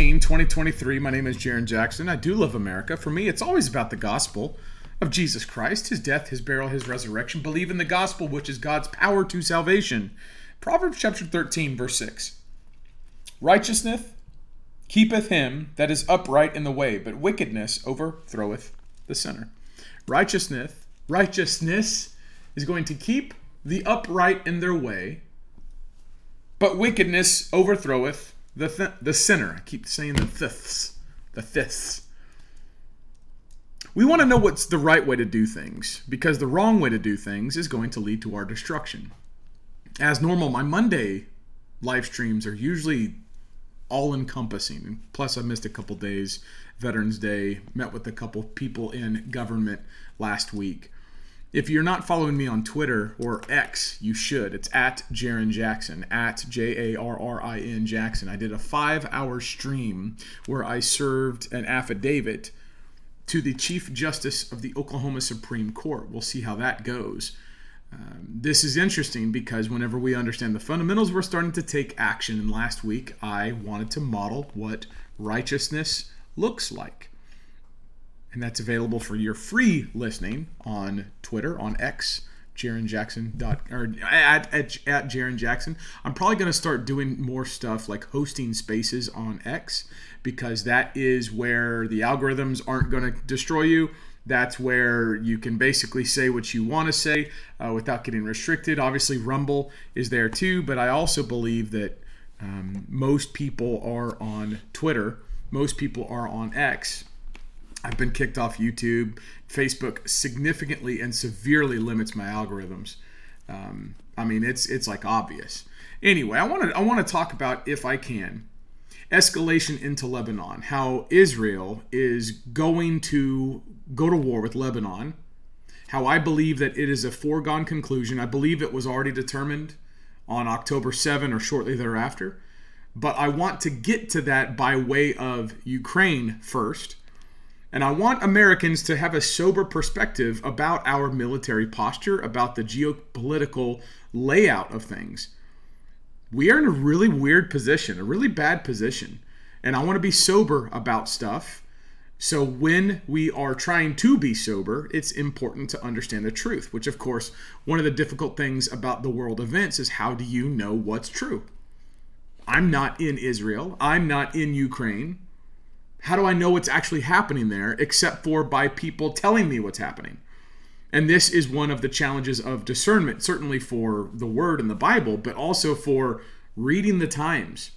2023. My name is Jarrin Jackson. I do love America. For me, it's always about the gospel of Jesus Christ, his death, his burial, his resurrection. Believe in the gospel, which is God's power to salvation. Proverbs chapter 13, verse 6. Righteousness keepeth him that is upright in the way, but wickedness overthroweth the sinner. Righteousness, righteousness is going to keep the upright in their way, but wickedness overthroweth the th- the sinner. I keep saying the fifths, the fifths. We want to know what's the right way to do things because the wrong way to do things is going to lead to our destruction. As normal, my Monday live streams are usually all encompassing. Plus, I missed a couple days. Veterans Day, met with a couple people in government last week. If you're not following me on Twitter or X, you should. It's at Jarrin Jackson, at J A R R I N Jackson. I did a five hour stream where I served an affidavit to the Chief Justice of the Oklahoma Supreme Court. We'll see how that goes. Um, this is interesting because whenever we understand the fundamentals, we're starting to take action. And last week, I wanted to model what righteousness looks like. And that's available for your free listening on Twitter, on X, Jarrin Jackson dot or at at, at Jarrin Jackson. I'm probably going to start doing more stuff like hosting spaces on X because that is where the algorithms aren't going to destroy you. That's where you can basically say what you want to say uh, without getting restricted. Obviously, Rumble is there too, but I also believe that um, most people are on Twitter, most people are on X. I've been kicked off YouTube. Facebook significantly and severely limits my algorithms. Um, I mean, it's it's like obvious. Anyway, I want to I want to talk about if I can escalation into Lebanon, how Israel is going to go to war with Lebanon, how I believe that it is a foregone conclusion. I believe it was already determined on October 7 or shortly thereafter. But I want to get to that by way of Ukraine first. And I want Americans to have a sober perspective about our military posture, about the geopolitical layout of things we are in a really weird position, a really bad position. And I want to be sober about stuff. So when we are trying to be sober, it's important to understand the truth, which, of course, one of the difficult things about the world events is how do you know what's true? I'm not in Israel, I'm not in Ukraine. How do I know what's actually happening there except for by people telling me what's happening? And this is one of the challenges of discernment, certainly for the word in the Bible, but also for reading the times.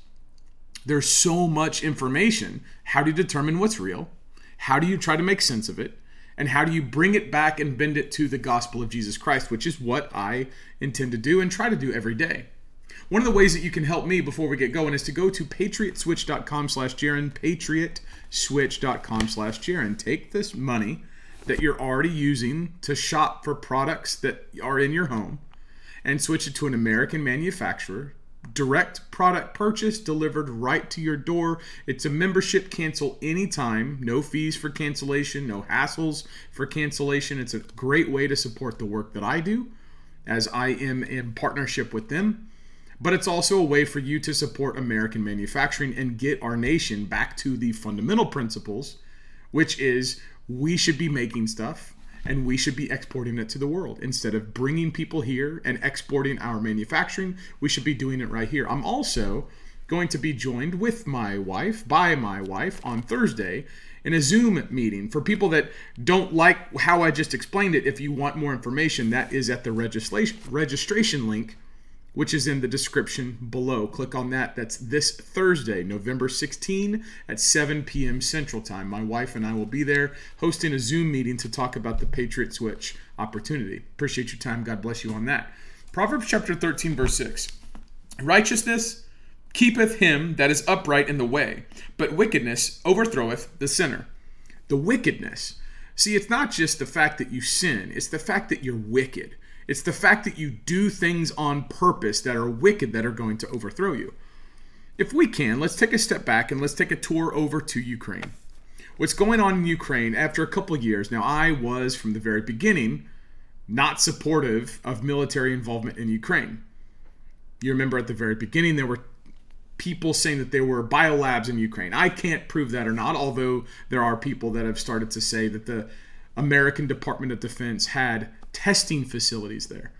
There's so much information. How do you determine what's real? How do you try to make sense of it? And how do you bring it back and bend it to the gospel of Jesus Christ, which is what I intend to do and try to do every day. One of the ways that you can help me before we get going is to go to patriotswitch.com slash Jarrin, patriotswitch.com slash Jarrin. Take this money that you're already using to shop for products that are in your home and switch it to an American manufacturer. Direct product purchase delivered right to your door. It's a membership cancel anytime. No fees for cancellation, no hassles for cancellation. It's a great way to support the work that I do as I am in partnership with them. But it's also a way for you to support American manufacturing and get our nation back to the fundamental principles, which is we should be making stuff and we should be exporting it to the world. Instead of bringing people here and exporting our manufacturing we should be doing it right here. I'm also going to be joined with my wife by my wife on thursday in a zoom meeting for people that don't like how i just explained it. If you want more information that is at the registration registration link which is in the description below. Click on that. That's this Thursday, November 16 at 7 p.m. Central Time. My wife and I will be there hosting a Zoom meeting to talk about the Patriot Switch opportunity. Appreciate your time. God bless you on that. Proverbs chapter 13, verse 6. Righteousness keepeth him that is upright in the way, but wickedness overthroweth the sinner. The wickedness. See, it's not just the fact that you sin, it's the fact that you're wicked. It's the fact that you do things on purpose that are wicked that are going to overthrow you. if we can, let's take a step back and let's take a tour over to Ukraine. What's going on in Ukraine after a couple years? Now, I was from the very beginning not supportive of military involvement in Ukraine. You remember at the very beginning, there were people saying that there were biolabs in Ukraine. I can't prove that or not, although there are people that have started to say that the American Department of Defense had testing facilities there.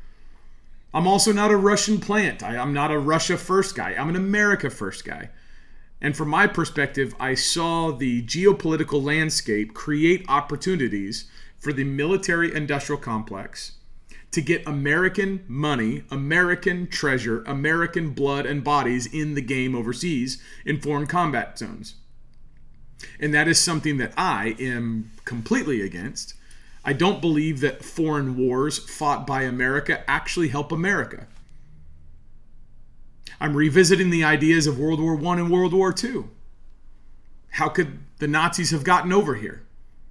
I'm also not a Russian plant. I, am not a Russia first guy. I'm an America first guy. And from my perspective, I saw the geopolitical landscape create opportunities for the military industrial complex to get American money, American treasure, American blood and bodies in the game overseas in foreign combat zones. And that is something that I am completely against. I don't believe that foreign wars fought by America actually help America. I'm revisiting the ideas of World War I and World War II. How could the Nazis have gotten over here?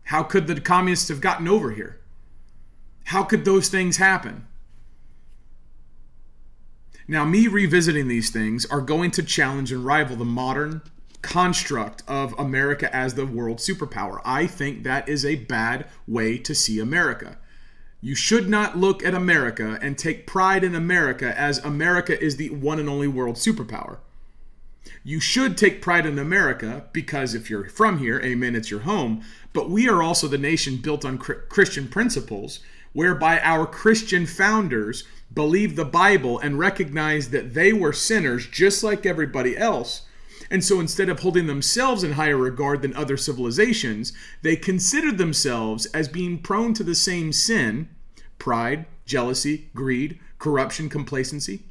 How could the communists have gotten over here? How could those things happen? Now, me revisiting these things are going to challenge and rival the modern construct of America as the world superpower. I think that is a bad way to see America. You should not look at America and take pride in America as America is the one and only world superpower. You should take pride in America because if you're from here, amen, it's your home. But we are also the nation built on Christian principles whereby our Christian founders believed the Bible and recognized that they were sinners just like everybody else. And so instead of holding themselves in higher regard than other civilizations, they considered themselves as being prone to the same sin pride, jealousy, greed, corruption, complacency.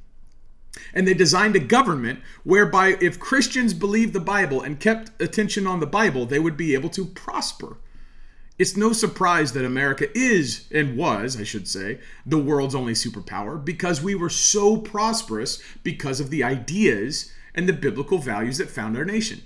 And they designed a government whereby if Christians believed the Bible and kept attention on the Bible, they would be able to prosper. It's no surprise that America is, and was, I should say, the world's only superpower because we were so prosperous because of the ideas and the biblical values that found our nation.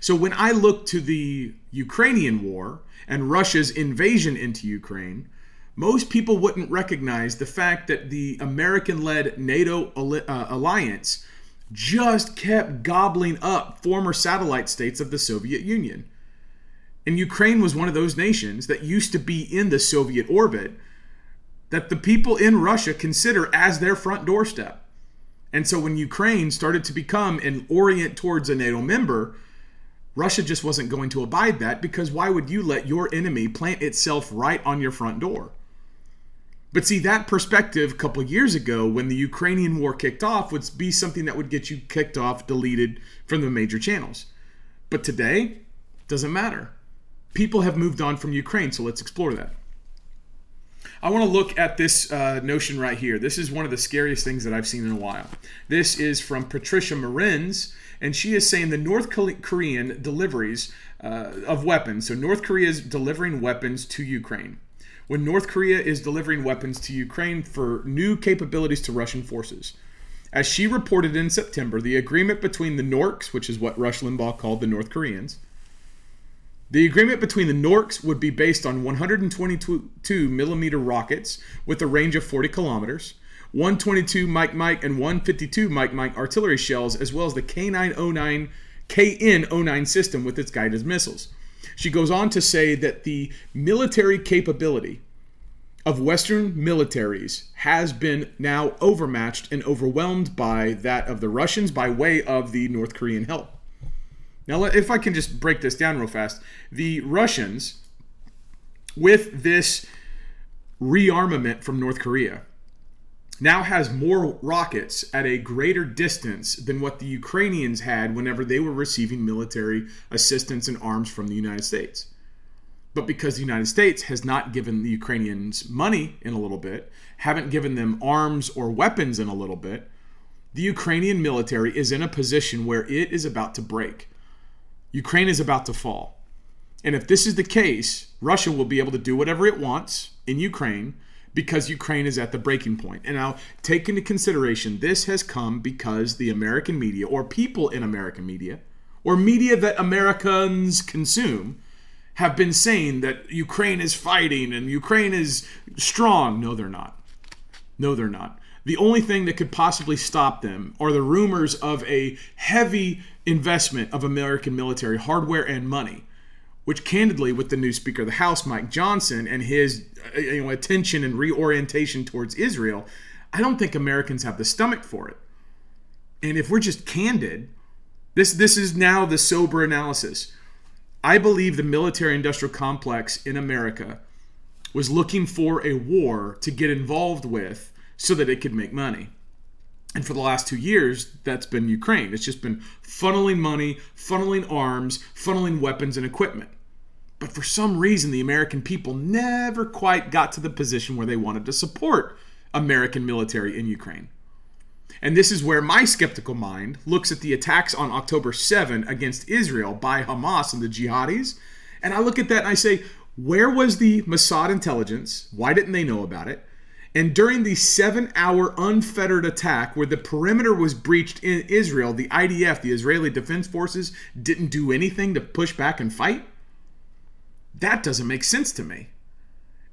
So when I look to the Ukrainian war and Russia's invasion into Ukraine, most people wouldn't recognize the fact that the American led NATO uh, alliance just kept gobbling up former satellite states of the Soviet Union. And Ukraine was one of those nations that used to be in the Soviet orbit that the people in Russia consider as their front doorstep. And so when Ukraine started to become and orient towards a NATO member, Russia just wasn't going to abide that because why would you let your enemy plant itself right on your front door? But see, that perspective a couple years ago when the Ukrainian war kicked off would be something that would get you kicked off, deleted from the major channels. But today, doesn't matter people have moved on from Ukraine, so let's explore that. I want to look at this uh, notion right here. This is one of the scariest things that I've seen in a while. This is from Patricia Marins, and she is saying the North Korean deliveries uh, of weapons. So, North Korea is delivering weapons to Ukraine. When North Korea is delivering weapons to Ukraine for new capabilities to Russian forces. As she reported in September, the agreement between the Norks, which is what Rush Limbaugh called the North Koreans, the agreement between the Norks would be based on 122 millimeter rockets with a range of 40 kilometers, 122 Mike Mike and 152 Mike Mike artillery shells, as well as the K909 KN09 system with its guided missiles. She goes on to say that the military capability of Western militaries has been now overmatched and overwhelmed by that of the Russians by way of the North Korean help. Now, if I can just break this down real fast, the Russians, with this rearmament from North Korea, now has more rockets at a greater distance than what the Ukrainians had whenever they were receiving military assistance and arms from the United States. But because the United States has not given the Ukrainians money in a little bit, haven't given them arms or weapons in a little bit, the Ukrainian military is in a position where it is about to break. Ukraine is about to fall. And if this is the case, Russia will be able to do whatever it wants in Ukraine because Ukraine is at the breaking point. And now, take into consideration, this has come because the American media, or people in American media, or media that Americans consume, have been saying that Ukraine is fighting and Ukraine is strong. No, they're not. No, they're not. The only thing that could possibly stop them are the rumors of a heavy investment of American military hardware and money, which candidly, with the new Speaker of the House, Mike Johnson, and his uh, you know, attention and reorientation towards Israel, I don't think Americans have the stomach for it. And if we're just candid, this this is now the sober analysis. I believe the military industrial complex in America was looking for a war to get involved with so that it could make money. And for the last two years, that's been Ukraine. It's just been funneling money, funneling arms, funneling weapons and equipment. But for some reason, the American people never quite got to the position where they wanted to support American military in Ukraine. And this is where my skeptical mind looks at the attacks on October 7 against Israel by Hamas and the jihadis. And I look at that and I say, where was the Mossad intelligence? Why didn't they know about it? And during the seven hour unfettered attack where the perimeter was breached in Israel, the IDF, the Israeli Defense Forces, didn't do anything to push back and fight? That doesn't make sense to me.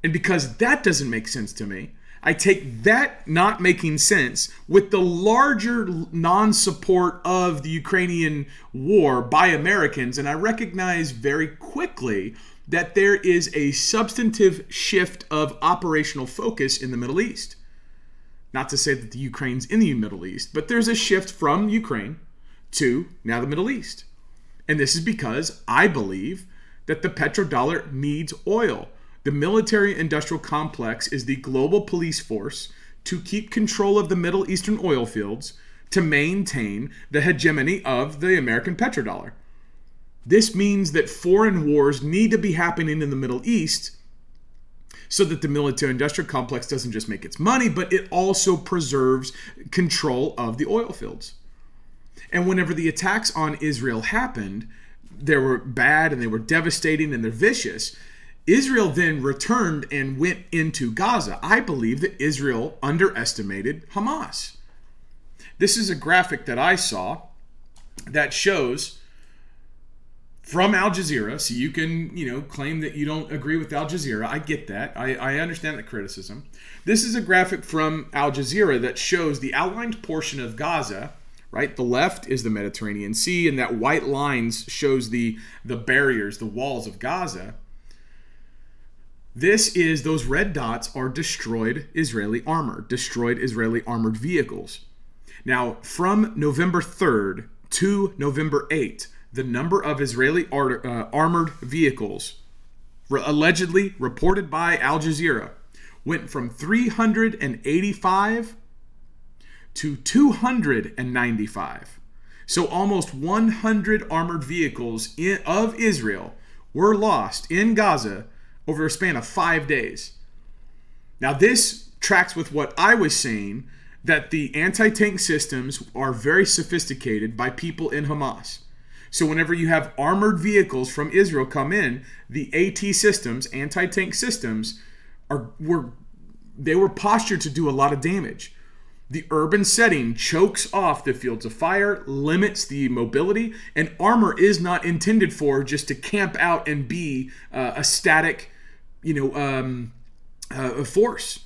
And because that doesn't make sense to me, I take that not making sense with the larger non support of the Ukrainian war by Americans, and I recognize very quickly that there is a substantive shift of operational focus in the Middle East. Not to say that the Ukraine's in the Middle East, but there's a shift from Ukraine to now the Middle East. And this is because I believe that the petrodollar needs oil. The military industrial complex is the global police force to keep control of the Middle Eastern oil fields to maintain the hegemony of the American petrodollar. This means that foreign wars need to be happening in the Middle East so that the military industrial complex doesn't just make its money, but it also preserves control of the oil fields. And whenever the attacks on Israel happened, they were bad and they were devastating and they're vicious. Israel then returned and went into Gaza. I believe that Israel underestimated Hamas. This is a graphic that I saw that shows from Al Jazeera, so you can, you know, claim that you don't agree with Al Jazeera. I get that. I, I understand the criticism. This is a graphic from Al Jazeera that shows the outlined portion of Gaza, right? The left is the Mediterranean Sea, and that white lines shows the the barriers, the walls of Gaza. This is those red dots are destroyed Israeli armor, destroyed Israeli armored vehicles. Now, from November 3rd to November 8th, the number of Israeli ar- uh, armored vehicles, re- allegedly reported by Al Jazeera, went from 385 to 295. So almost 100 armored vehicles in, of Israel were lost in Gaza over a span of five days. Now, this tracks with what I was saying that the anti tank systems are very sophisticated by people in Hamas. So whenever you have armored vehicles from Israel come in, the AT systems, anti-tank systems, are were they were postured to do a lot of damage. The urban setting chokes off the fields of fire, limits the mobility, and armor is not intended for just to camp out and be uh, a static, you know, um, uh, force.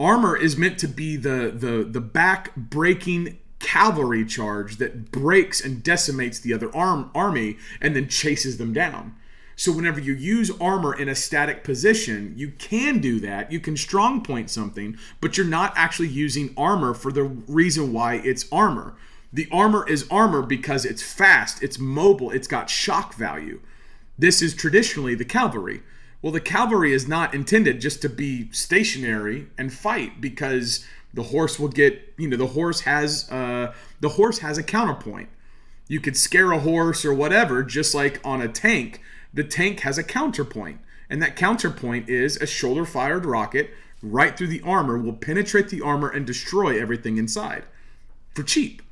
Armor is meant to be the the the back breaking cavalry charge that breaks and decimates the other arm, army and then chases them down. So whenever you use armor in a static position, you can do that. You can strong point something, but you're not actually using armor for the reason why it's armor. The armor is armor because it's fast, it's mobile, it's got shock value. This is traditionally the cavalry. Well, the cavalry is not intended just to be stationary and fight because the horse will get you know the horse has uh, the horse has a counterpoint. You could scare a horse or whatever just like on a tank the tank has a counterpoint. And that counterpoint is a shoulder fired rocket right through the armor will penetrate the armor and destroy everything inside for cheap.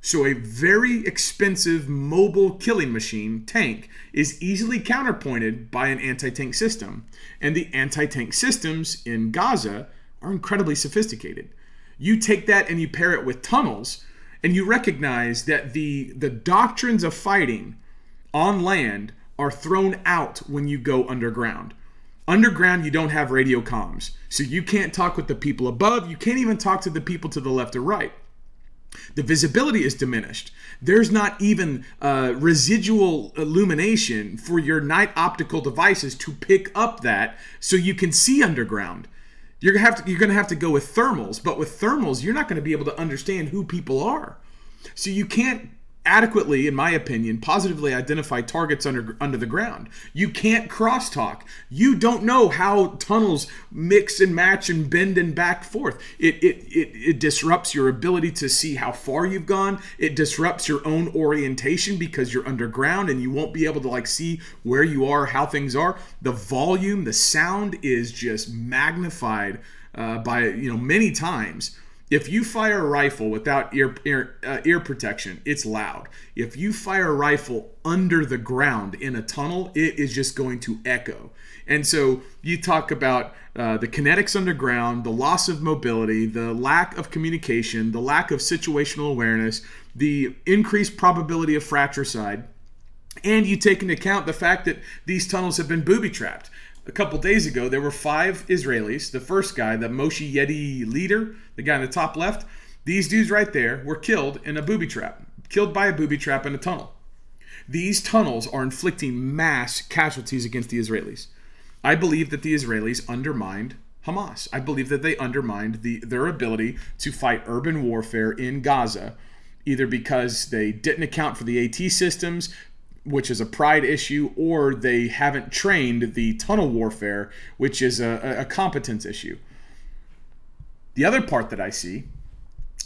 So a very expensive mobile killing machine tank is easily counterpointed by an anti-tank system. And the anti-tank systems in gaza are incredibly sophisticated you take that and you pair it with tunnels, and you recognize that the the doctrines of fighting on land are thrown out when you go underground. Underground, you don't have radio comms. So you can't talk with the people above. You can't even talk to the people to the left or right. The visibility is diminished. There's not even uh, residual illumination for your night optical devices to pick up that so you can see underground. You're gonna have to you're gonna have to go with thermals, but with thermals, you're not gonna be able to understand who people are. So you can't adequately, in my opinion, positively identify targets under under the ground. You can't crosstalk. You don't know how tunnels mix and match and bend and back forth. It, it it it disrupts your ability to see how far you've gone. It disrupts your own orientation because you're underground and you won't be able to like see where you are, how things are. The volume, the sound is just magnified uh, by you know many times if you fire a rifle without ear ear, uh, ear protection, it's loud. If you fire a rifle under the ground in a tunnel, it is just going to echo. And so you talk about uh, the kinetics underground, the loss of mobility, the lack of communication, the lack of situational awareness, the increased probability of fratricide, and you take into account the fact that these tunnels have been booby trapped a couple days ago, there were five Israelis. The first guy, the Moshe Yedi leader, the guy in the top left, these dudes right there were killed in a booby trap, killed by a booby trap in a tunnel. These tunnels are inflicting mass casualties against the Israelis. I believe that the Israelis undermined Hamas. I believe that they undermined the, their ability to fight urban warfare in Gaza, either because they didn't account for the AT systems, which is a pride issue, or they haven't trained the tunnel warfare, which is a, a competence issue. The other part that I see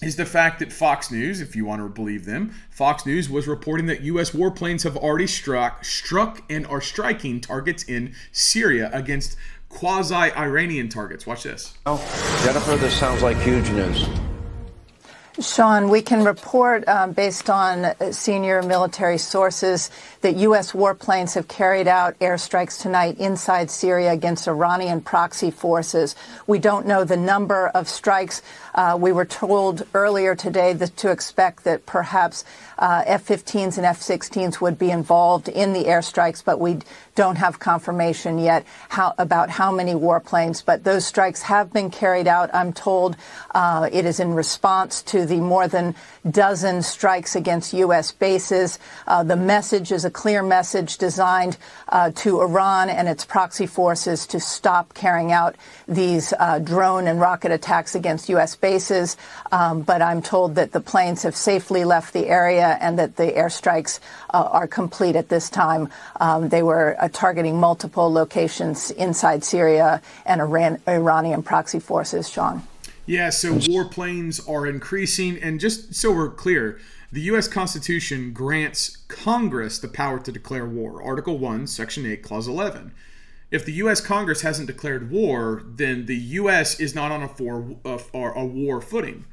is the fact that Fox News, if you want to believe them, Fox News was reporting that U.S. warplanes have already struck, struck and are striking targets in Syria against quasi-Iranian targets. Watch this. Oh, Jennifer, this sounds like huge news. Sean, we can report um, based on uh, senior military sources that U.S. warplanes have carried out airstrikes tonight inside Syria against Iranian proxy forces. We don't know the number of strikes. Uh, we were told earlier today that to expect that perhaps uh, F-15s and F-16s would be involved in the airstrikes, but we don't have confirmation yet how, about how many warplanes. But those strikes have been carried out. I'm told uh, it is in response to the more than dozen strikes against U.S. bases. Uh, the message is a clear message designed uh, to Iran and its proxy forces to stop carrying out these uh, drone and rocket attacks against U.S. bases. Um, but I'm told that the planes have safely left the area and that the airstrikes uh, are complete at this time. Um, they were uh, targeting multiple locations inside Syria and Iran- Iranian proxy forces, Sean. Yeah, so warplanes are increasing. And just so we're clear, the U.S. Constitution grants Congress the power to declare war. Article 1, Section 8, Clause 11. If the U.S. Congress hasn't declared war, then the U.S. is not on a, for, a, a war footing.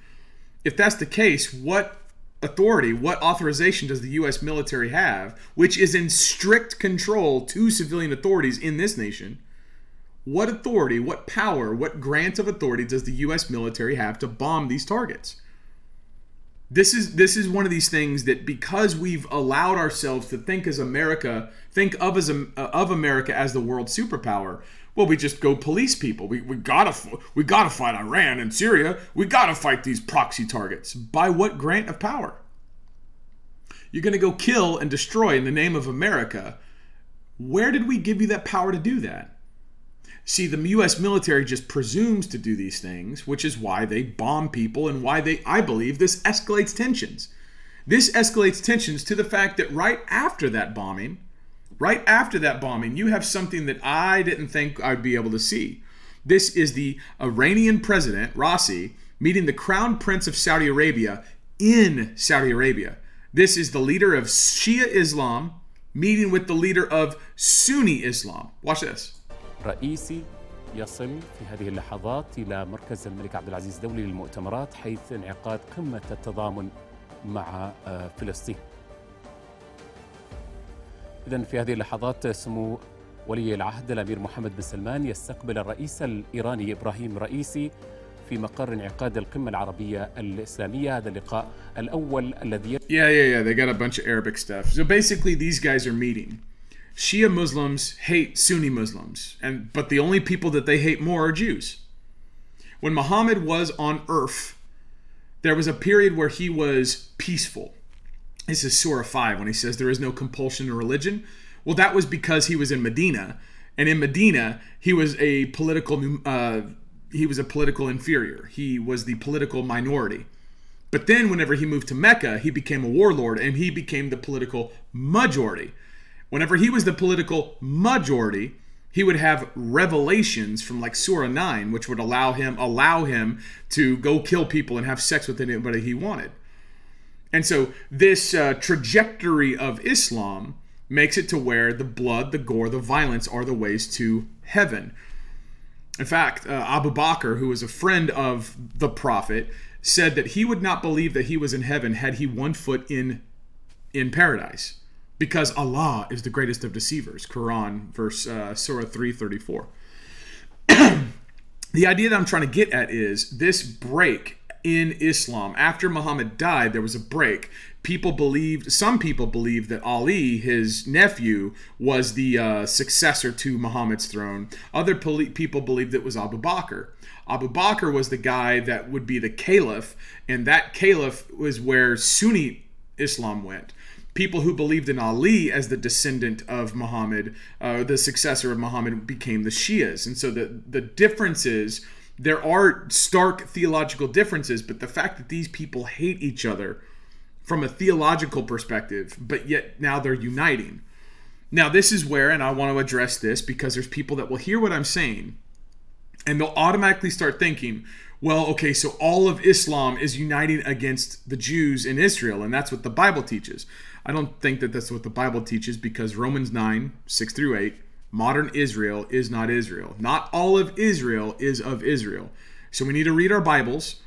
If that's the case, what authority, what authorization does the U.S. military have, which is in strict control to civilian authorities in this nation? What authority, what power, what grant of authority does the U.S. military have to bomb these targets? This is this is one of these things that because we've allowed ourselves to think as America, think of as uh, of America as the world superpower, well, we just go police people. We, we gotta we gotta fight Iran and Syria. We gotta fight these proxy targets. By what grant of power? You're gonna go kill and destroy in the name of America. Where did we give you that power to do that? See, the U.S. military just presumes to do these things, which is why they bomb people and why they, I believe, this escalates tensions. This escalates tensions to the fact that right after that bombing, Right after that bombing, you have something that I didn't think I'd be able to see. This is the Iranian president, Raisi, meeting the crown prince of Saudi Arabia in Saudi Arabia. This is the leader of Shia Islam meeting with the leader of Sunni Islam. Watch this. رئيسي يصل في هذه اللحظات إلى مركز الملك عبد العزيز الدولي للمؤتمرات حيث انعقاد قمة التضامن مع فلسطين. إذا في هذه اللحظات سمو ولي العهد الأمير محمد بن سلمان يستقبل الرئيس الإيراني إبراهيم رئيسي في مقر انعقاد القمة العربية الإسلامية هذا اللقاء الأول الذي Yeah, yeah, yeah. They got a bunch of Arabic stuff. So basically these guys are meeting. Shia Muslims hate Sunni Muslims, and but the only people that they hate more are Jews. When Muhammad was on earth, there was a period where he was peaceful. This is Surah 5 when he says there is no compulsion in religion. Well, that was because he was in Medina, and in Medina he was a political uh, he was a political inferior. He was the political minority. But then, whenever he moved to Mecca, he became a warlord and he became the political majority. Whenever he was the political majority, he would have revelations from like Surah 9, which would allow him allow him to go kill people and have sex with anybody he wanted. And so this uh, trajectory of Islam makes it to where the blood, the gore, the violence are the ways to heaven. In fact, uh, Abu Bakr, who was a friend of the Prophet, said that he would not believe that he was in heaven had he one foot in in paradise because Allah is the greatest of deceivers. Quran, verse uh, Surah 334. the idea that I'm trying to get at is this break in Islam. After Muhammad died, there was a break. People believed, some people believed that Ali, his nephew, was the uh, successor to Muhammad's throne. Other poli- people believed it was Abu Bakr. Abu Bakr was the guy that would be the caliph, and that caliph was where Sunni Islam went people who believed in Ali as the descendant of Muhammad, uh, the successor of Muhammad, became the Shias. And so the, the differences, there are stark theological differences, but the fact that these people hate each other from a theological perspective, but yet now they're uniting. Now, this is where, and I want to address this because there's people that will hear what I'm saying and they'll automatically start thinking, well, okay, so all of Islam is uniting against the Jews in Israel, and that's what the Bible teaches. I don't think that that's what the Bible teaches because Romans 9, 6 through 8, modern Israel is not Israel. Not all of Israel is of Israel. So we need to read our Bibles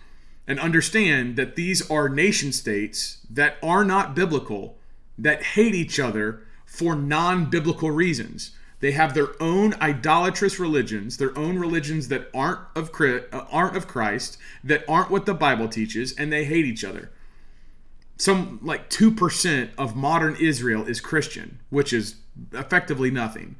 and understand that these are nation states that are not biblical, that hate each other for non biblical reasons. They have their own idolatrous religions, their own religions that aren't of uh, aren't of Christ, that aren't what the Bible teaches, and they hate each other some like 2% of modern Israel is Christian, which is effectively nothing.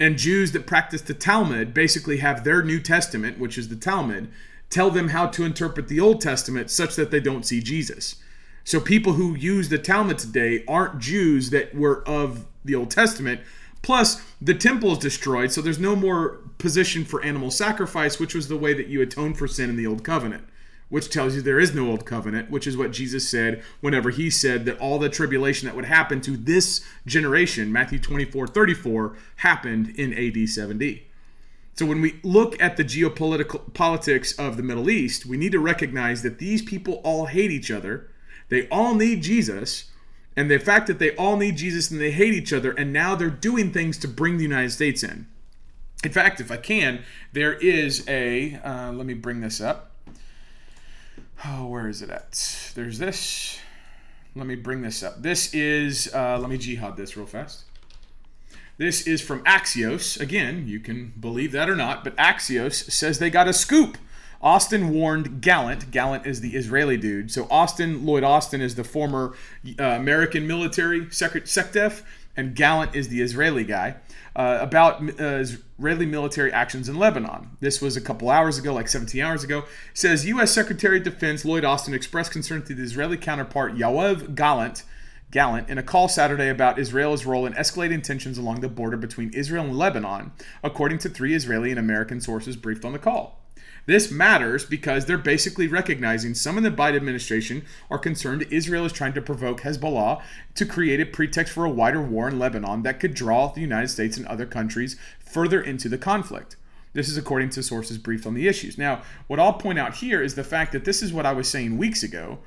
And Jews that practice the Talmud basically have their New Testament, which is the Talmud, tell them how to interpret the Old Testament such that they don't see Jesus. So people who use the Talmud today aren't Jews that were of the Old Testament. Plus, the temple is destroyed, so there's no more position for animal sacrifice, which was the way that you atone for sin in the Old Covenant which tells you there is no old covenant, which is what Jesus said whenever he said that all the tribulation that would happen to this generation, Matthew 24 34, happened in AD 70. So when we look at the geopolitical politics of the Middle East, we need to recognize that these people all hate each other. They all need Jesus. And the fact that they all need Jesus and they hate each other, and now they're doing things to bring the United States in. In fact, if I can, there is a, uh, let me bring this up. Oh, where is it at? There's this. Let me bring this up. This is, uh, let me jihad this real fast. This is from Axios. Again, you can believe that or not, but Axios says they got a scoop. Austin warned Gallant. Gallant is the Israeli dude. So Austin, Lloyd Austin is the former uh, American military secret, SecDef, and Gallant is the Israeli guy uh, about uh, Israeli military actions in Lebanon. This was a couple hours ago, like 17 hours ago. says U.S. Secretary of Defense Lloyd Austin expressed concern to the Israeli counterpart Yoav Gallant, Gallant in a call Saturday about Israel's role in escalating tensions along the border between Israel and Lebanon, according to three Israeli and American sources briefed on the call. This matters because they're basically recognizing some in the Biden administration are concerned Israel is trying to provoke Hezbollah to create a pretext for a wider war in Lebanon that could draw the United States and other countries further into the conflict. This is according to sources briefed on the issues. Now, what I'll point out here is the fact that this is what I was saying weeks ago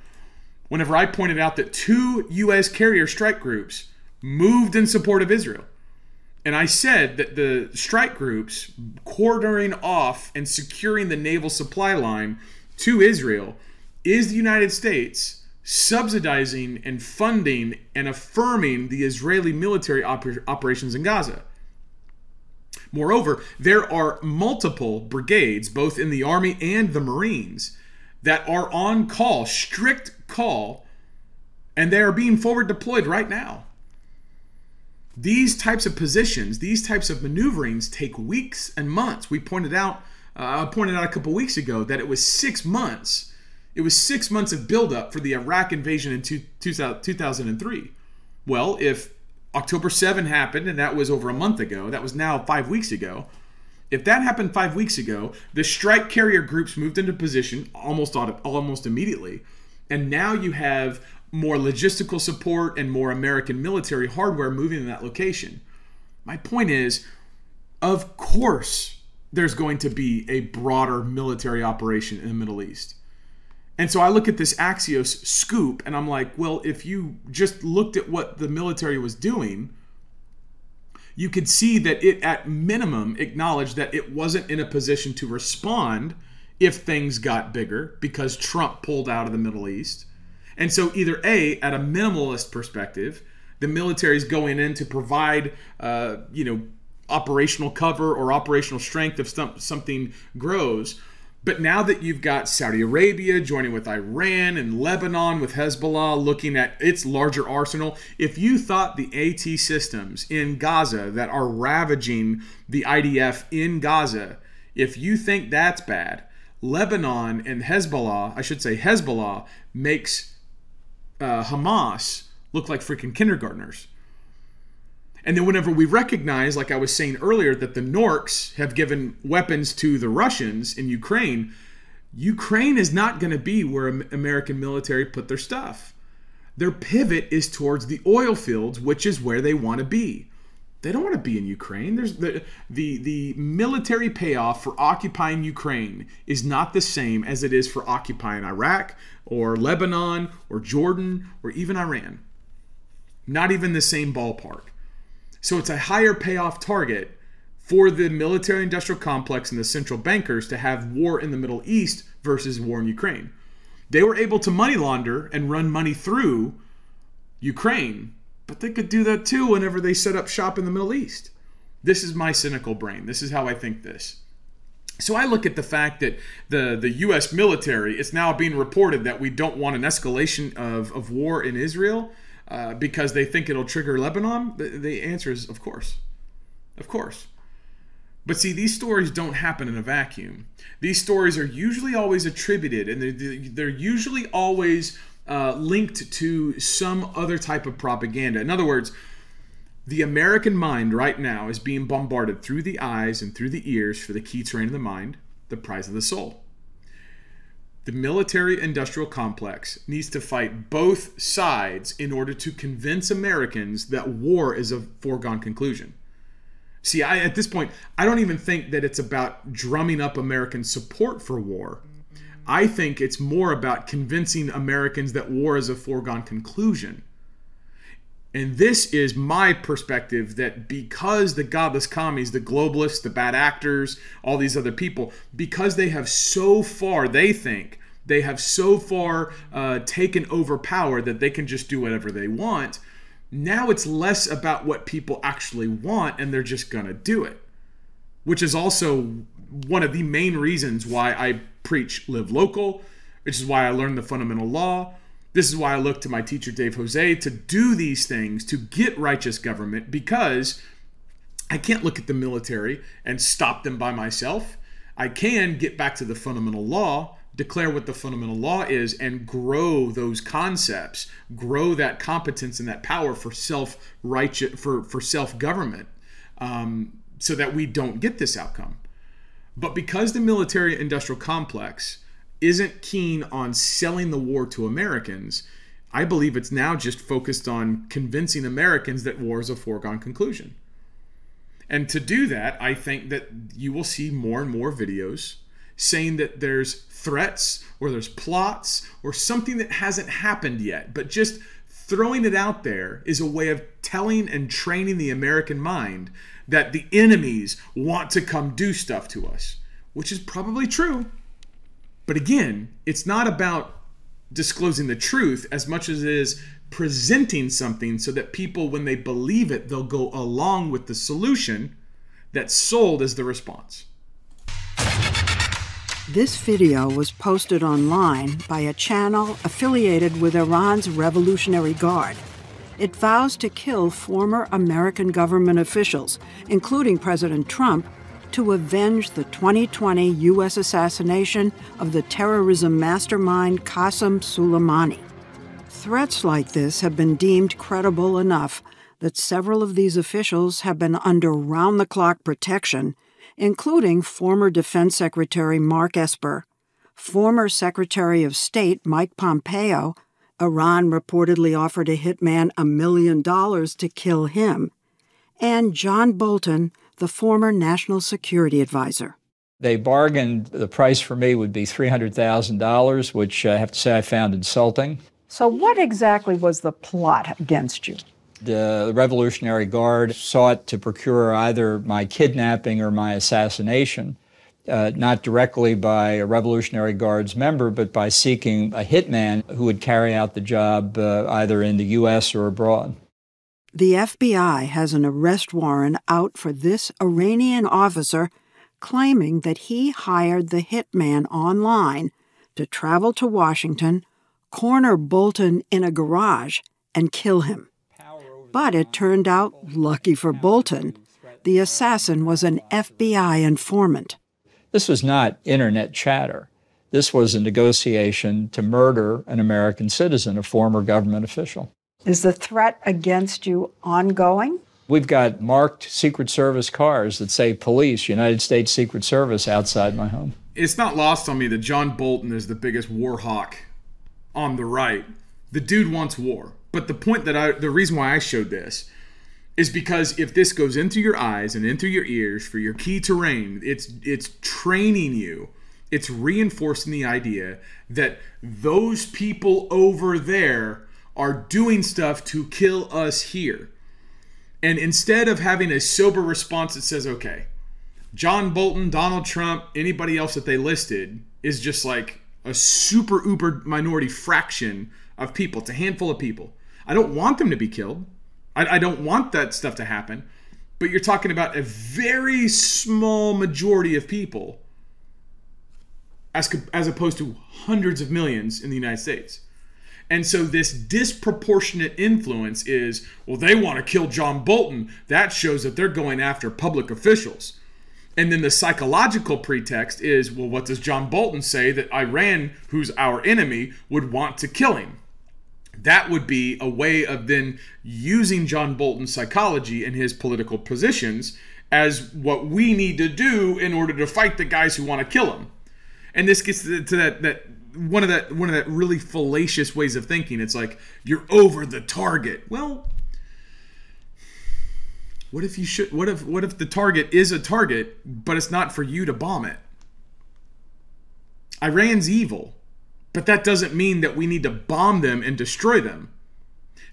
whenever I pointed out that two U.S. carrier strike groups moved in support of Israel. And I said that the strike groups quartering off and securing the naval supply line to Israel is the United States subsidizing and funding and affirming the Israeli military oper- operations in Gaza. Moreover, there are multiple brigades, both in the Army and the Marines, that are on call, strict call, and they are being forward deployed right now. These types of positions, these types of maneuverings take weeks and months. We pointed out, uh, pointed out a couple weeks ago that it was six months. It was six months of buildup for the Iraq invasion in two, 2003. Well, if October 7 happened and that was over a month ago, that was now five weeks ago. If that happened five weeks ago, the strike carrier groups moved into position almost almost immediately, and now you have more logistical support and more American military hardware moving in that location. My point is, of course, there's going to be a broader military operation in the Middle East. And so I look at this Axios scoop and I'm like, well, if you just looked at what the military was doing, you could see that it at minimum acknowledged that it wasn't in a position to respond if things got bigger because Trump pulled out of the Middle East and so, either A, at a minimalist perspective, the military is going in to provide, uh, you know, operational cover or operational strength if something grows. But now that you've got Saudi Arabia joining with Iran and Lebanon with Hezbollah looking at its larger arsenal, if you thought the AT systems in Gaza that are ravaging the IDF in Gaza, if you think that's bad, Lebanon and Hezbollah, I should say Hezbollah, makes uh, Hamas look like freaking kindergartners. And then whenever we recognize, like I was saying earlier, that the Norks have given weapons to the Russians in Ukraine, Ukraine is not going to be where American military put their stuff. Their pivot is towards the oil fields, which is where they want to be. They don't want to be in Ukraine. There's the, the the military payoff for occupying Ukraine is not the same as it is for occupying Iraq or Lebanon or Jordan or even Iran. Not even the same ballpark. So it's a higher payoff target for the military industrial complex and the central bankers to have war in the Middle East versus war in Ukraine. They were able to money launder and run money through Ukraine but they could do that too whenever they set up shop in the Middle East. This is my cynical brain. This is how I think this. So I look at the fact that the, the U.S. military, it's now being reported that we don't want an escalation of, of war in Israel uh, because they think it'll trigger Lebanon. The, the answer is, of course. Of course. But see, these stories don't happen in a vacuum. These stories are usually always attributed, and they're, they're usually always uh, linked to some other type of propaganda. In other words, the American mind right now is being bombarded through the eyes and through the ears for the key terrain of the mind, the prize of the soul. The military industrial complex needs to fight both sides in order to convince Americans that war is a foregone conclusion. See, I, at this point, I don't even think that it's about drumming up American support for war. I think it's more about convincing Americans that war is a foregone conclusion. And this is my perspective that because the godless commies, the globalists, the bad actors, all these other people, because they have so far, they think, they have so far uh, taken over power that they can just do whatever they want. Now it's less about what people actually want and they're just going to do it, which is also one of the main reasons why I preach live local, which is why I learned the fundamental law. This is why I look to my teacher, Dave Jose, to do these things, to get righteous government, because I can't look at the military and stop them by myself. I can get back to the fundamental law, declare what the fundamental law is, and grow those concepts, grow that competence and that power for self righteous for, for self government, um, so that we don't get this outcome. But because the military industrial complex isn't keen on selling the war to Americans, I believe it's now just focused on convincing Americans that war is a foregone conclusion. And to do that, I think that you will see more and more videos saying that there's threats or there's plots or something that hasn't happened yet, but just throwing it out there is a way of telling and training the American mind that the enemies want to come do stuff to us, which is probably true. But again, it's not about disclosing the truth as much as it is presenting something so that people, when they believe it, they'll go along with the solution that's sold as the response. This video was posted online by a channel affiliated with Iran's Revolutionary Guard it vows to kill former American government officials, including President Trump, to avenge the 2020 U.S. assassination of the terrorism mastermind Qasem Soleimani. Threats like this have been deemed credible enough that several of these officials have been under round the clock protection, including former Defense Secretary Mark Esper, former Secretary of State Mike Pompeo. Iran reportedly offered a hitman a million dollars to kill him, and John Bolton, the former National Security Advisor. They bargained the price for me would be $300,000, which uh, I have to say I found insulting. So, what exactly was the plot against you? The Revolutionary Guard sought to procure either my kidnapping or my assassination, uh, not directly by a Revolutionary Guard's member, but by seeking a hitman who would carry out the job uh, either in the U.S. or abroad. The FBI has an arrest warrant out for this Iranian officer claiming that he hired the hitman online to travel to Washington, corner Bolton in a garage, and kill him. But it turned out, lucky for Bolton, the assassin was an FBI informant. This was not internet chatter. This was a negotiation to murder an American citizen, a former government official. Is the threat against you ongoing? We've got marked Secret Service cars that say police, United States Secret Service outside my home. It's not lost on me that John Bolton is the biggest war hawk on the right. The dude wants war. But the point that I, the reason why I showed this is because if this goes into your eyes and into your ears for your key terrain, it's it's training you. It's reinforcing the idea that those people over there are doing stuff to kill us here. And instead of having a sober response that says, okay, John Bolton, Donald Trump, anybody else that they listed is just like a super uber minority fraction of people. It's a handful of people. I don't want them to be killed. I, I don't want that stuff to happen. But you're talking about a very small majority of people as, as opposed to hundreds of millions in the United States. And so this disproportionate influence is, well, they want to kill John Bolton. That shows that they're going after public officials. And then the psychological pretext is, well, what does John Bolton say that Iran, who's our enemy, would want to kill him? That would be a way of then using John Bolton's psychology and his political positions as what we need to do in order to fight the guys who want to kill him. And this gets to, that that one of that one of that really fallacious ways of thinking. It's like you're over the target. Well, what if you should what if what if the target is a target but it's not for you to bomb it? Iran's evil, but that doesn't mean that we need to bomb them and destroy them.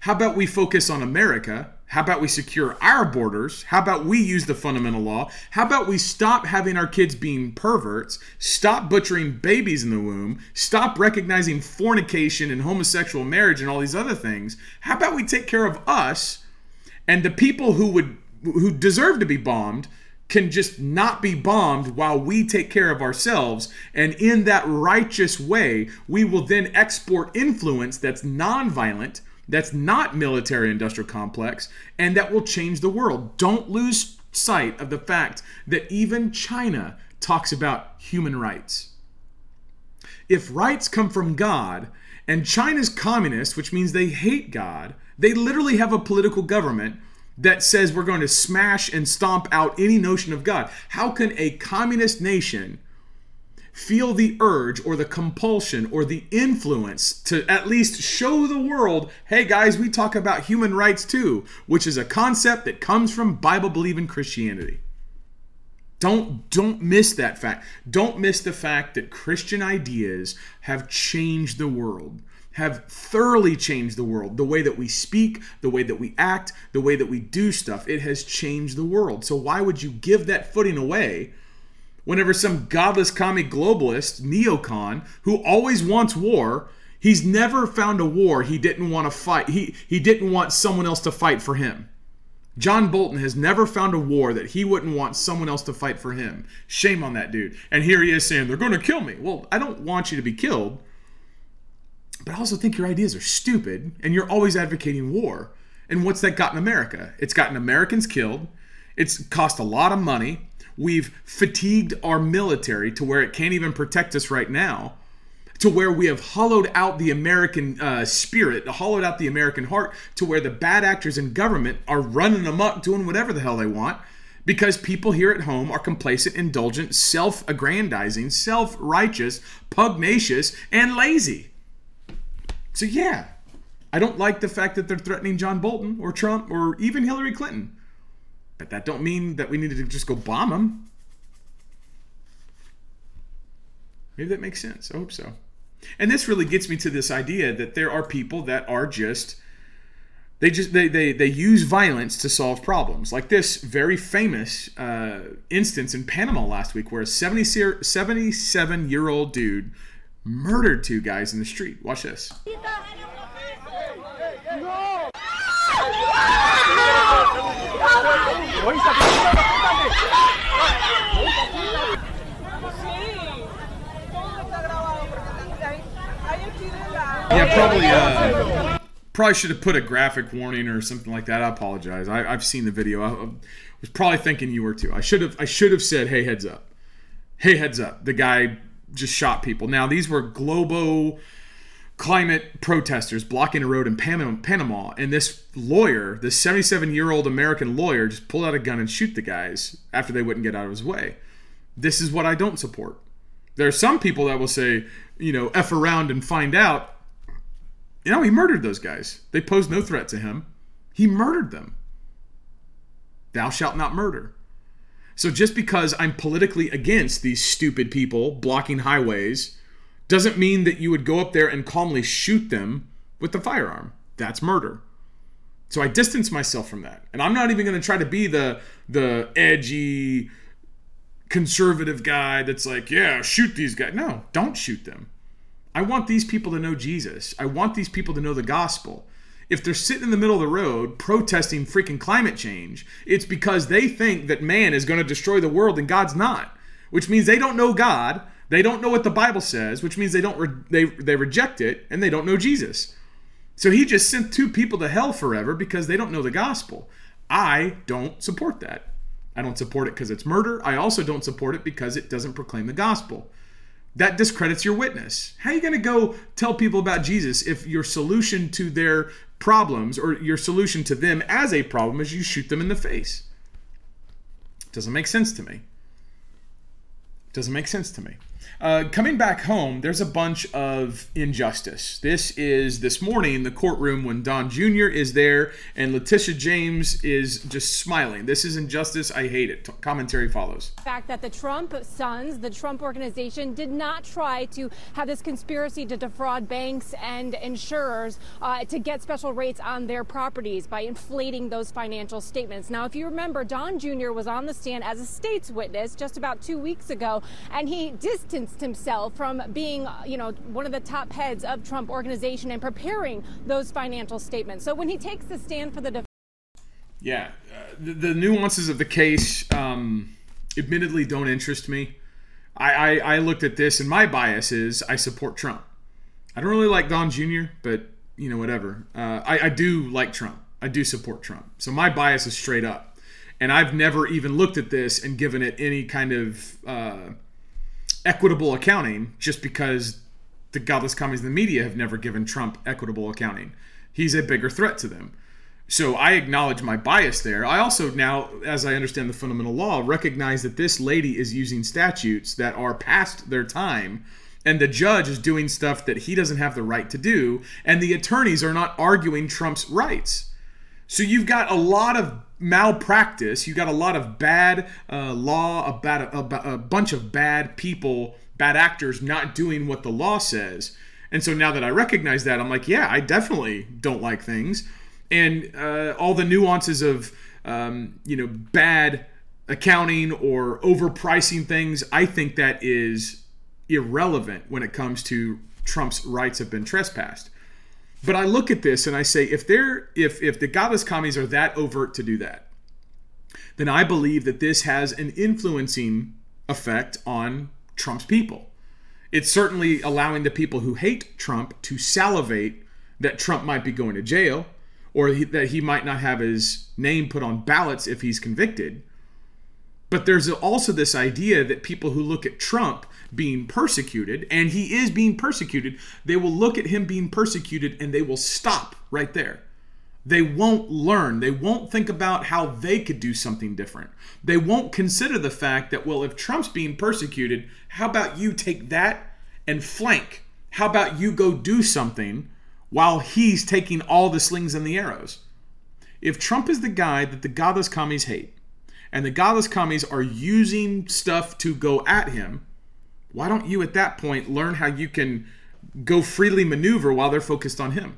How about we focus on America how about we secure our borders? How about we use the fundamental law? How about we stop having our kids being perverts? Stop butchering babies in the womb? Stop recognizing fornication and homosexual marriage and all these other things? How about we take care of us and the people who would who deserve to be bombed can just not be bombed while we take care of ourselves. And in that righteous way, we will then export influence that's nonviolent that's not military industrial complex and that will change the world. Don't lose sight of the fact that even China talks about human rights. If rights come from God and China's communist, which means they hate God, they literally have a political government that says we're going to smash and stomp out any notion of God. How can a communist nation feel the urge or the compulsion or the influence to at least show the world hey guys, we talk about human rights too, which is a concept that comes from Bible believing Christianity. Don't don't miss that fact. Don't miss the fact that Christian ideas have changed the world. Have thoroughly changed the world. The way that we speak, the way that we act, the way that we do stuff, it has changed the world. So why would you give that footing away whenever some godless commie globalist, neocon, who always wants war, he's never found a war he didn't want to fight. He, he didn't want someone else to fight for him. John Bolton has never found a war that he wouldn't want someone else to fight for him. Shame on that dude. And here he is saying, they're going to kill me. Well, I don't want you to be killed, but I also think your ideas are stupid and you're always advocating war. And what's that gotten America? It's gotten Americans killed. It's cost a lot of money. We've fatigued our military to where it can't even protect us right now, to where we have hollowed out the American uh, spirit, hollowed out the American heart, to where the bad actors in government are running amok, doing whatever the hell they want, because people here at home are complacent, indulgent, self aggrandizing, self righteous, pugnacious, and lazy. So, yeah, I don't like the fact that they're threatening John Bolton or Trump or even Hillary Clinton. But that don't mean that we need to just go bomb them. Maybe that makes sense. I hope so. And this really gets me to this idea that there are people that are just they just they they, they use violence to solve problems like this very famous uh, instance in panama last week where a 70, 77 year old dude murdered two guys in the street watch this yeah probably uh probably should have put a graphic warning or something like that. I apologize. I, have seen the video. I, I, was probably thinking you were too. I should have. I should have said, "Hey, heads up! Hey, heads up!" The guy just shot people. Now these were Globo climate protesters blocking a road in Panama, and this lawyer, this 77 year old American lawyer, just pulled out a gun and shoot the guys after they wouldn't get out of his way. This is what I don't support. There are some people that will say, you know, f around and find out you know, he murdered those guys. They posed no threat to him. He murdered them. Thou shalt not murder. So just because I'm politically against these stupid people blocking highways doesn't mean that you would go up there and calmly shoot them with the firearm. That's murder. So I distance myself from that. And I'm not even going to try to be the the edgy conservative guy that's like, "Yeah, shoot these guys." No, don't shoot them. I want these people to know Jesus. I want these people to know the gospel. If they're sitting in the middle of the road protesting freaking climate change, it's because they think that man is going to destroy the world and God's not, which means they don't know God. They don't know what the Bible says, which means they don't re- they they reject it and they don't know Jesus. So he just sent two people to hell forever because they don't know the gospel. I don't support that. I don't support it because it's murder. I also don't support it because it doesn't proclaim the gospel that discredits your witness. How are you going to go tell people about Jesus if your solution to their problems or your solution to them as a problem is you shoot them in the face? Doesn't make sense to me. Doesn't make sense to me. Uh, coming back home, there's a bunch of injustice. This is this morning the courtroom when Don Jr. is there and Letitia James is just smiling. This is injustice. I hate it. T- commentary follows. The fact that the Trump sons, the Trump organization, did not try to have this conspiracy to defraud banks and insurers uh, to get special rates on their properties by inflating those financial statements. Now, if you remember, Don Jr. was on the stand as a state's witness just about two weeks ago, and he distanced distanced himself from being, you know, one of the top heads of Trump organization and preparing those financial statements. So when he takes the stand for the defense. yeah, uh, the, the, nuances of the case, um, admittedly, don't interest me. I, I, I looked at this, and my bias is I support Trump. I don't really like Don Jr., but you know, whatever. Uh, I, I do like Trump. I do support Trump. So my bias is straight up. And I've never even looked at this and given it any kind of uh, equitable accounting just because the godless commies in the media have never given Trump equitable accounting. He's a bigger threat to them. So I acknowledge my bias there. I also now, as I understand the fundamental law, recognize that this lady is using statutes that are past their time and the judge is doing stuff that he doesn't have the right to do and the attorneys are not arguing Trump's rights. So you've got a lot of malpractice. You got a lot of bad uh, law, a, bad, a, a bunch of bad people, bad actors not doing what the law says. And so now that I recognize that, I'm like, yeah, I definitely don't like things. And uh, all the nuances of, um, you know, bad accounting or overpricing things, I think that is irrelevant when it comes to Trump's rights have been trespassed. But I look at this and I say, if they're if if the godless commies are that overt to do that, then I believe that this has an influencing effect on Trump's people. It's certainly allowing the people who hate Trump to salivate that Trump might be going to jail or he, that he might not have his name put on ballots if he's convicted. But there's also this idea that people who look at Trump being persecuted, and he is being persecuted, they will look at him being persecuted and they will stop right there. They won't learn. They won't think about how they could do something different. They won't consider the fact that, well, if Trump's being persecuted, how about you take that and flank? How about you go do something while he's taking all the slings and the arrows? If Trump is the guy that the godless commies hate, and the godless commies are using stuff to go at him, why don't you at that point learn how you can go freely maneuver while they're focused on him?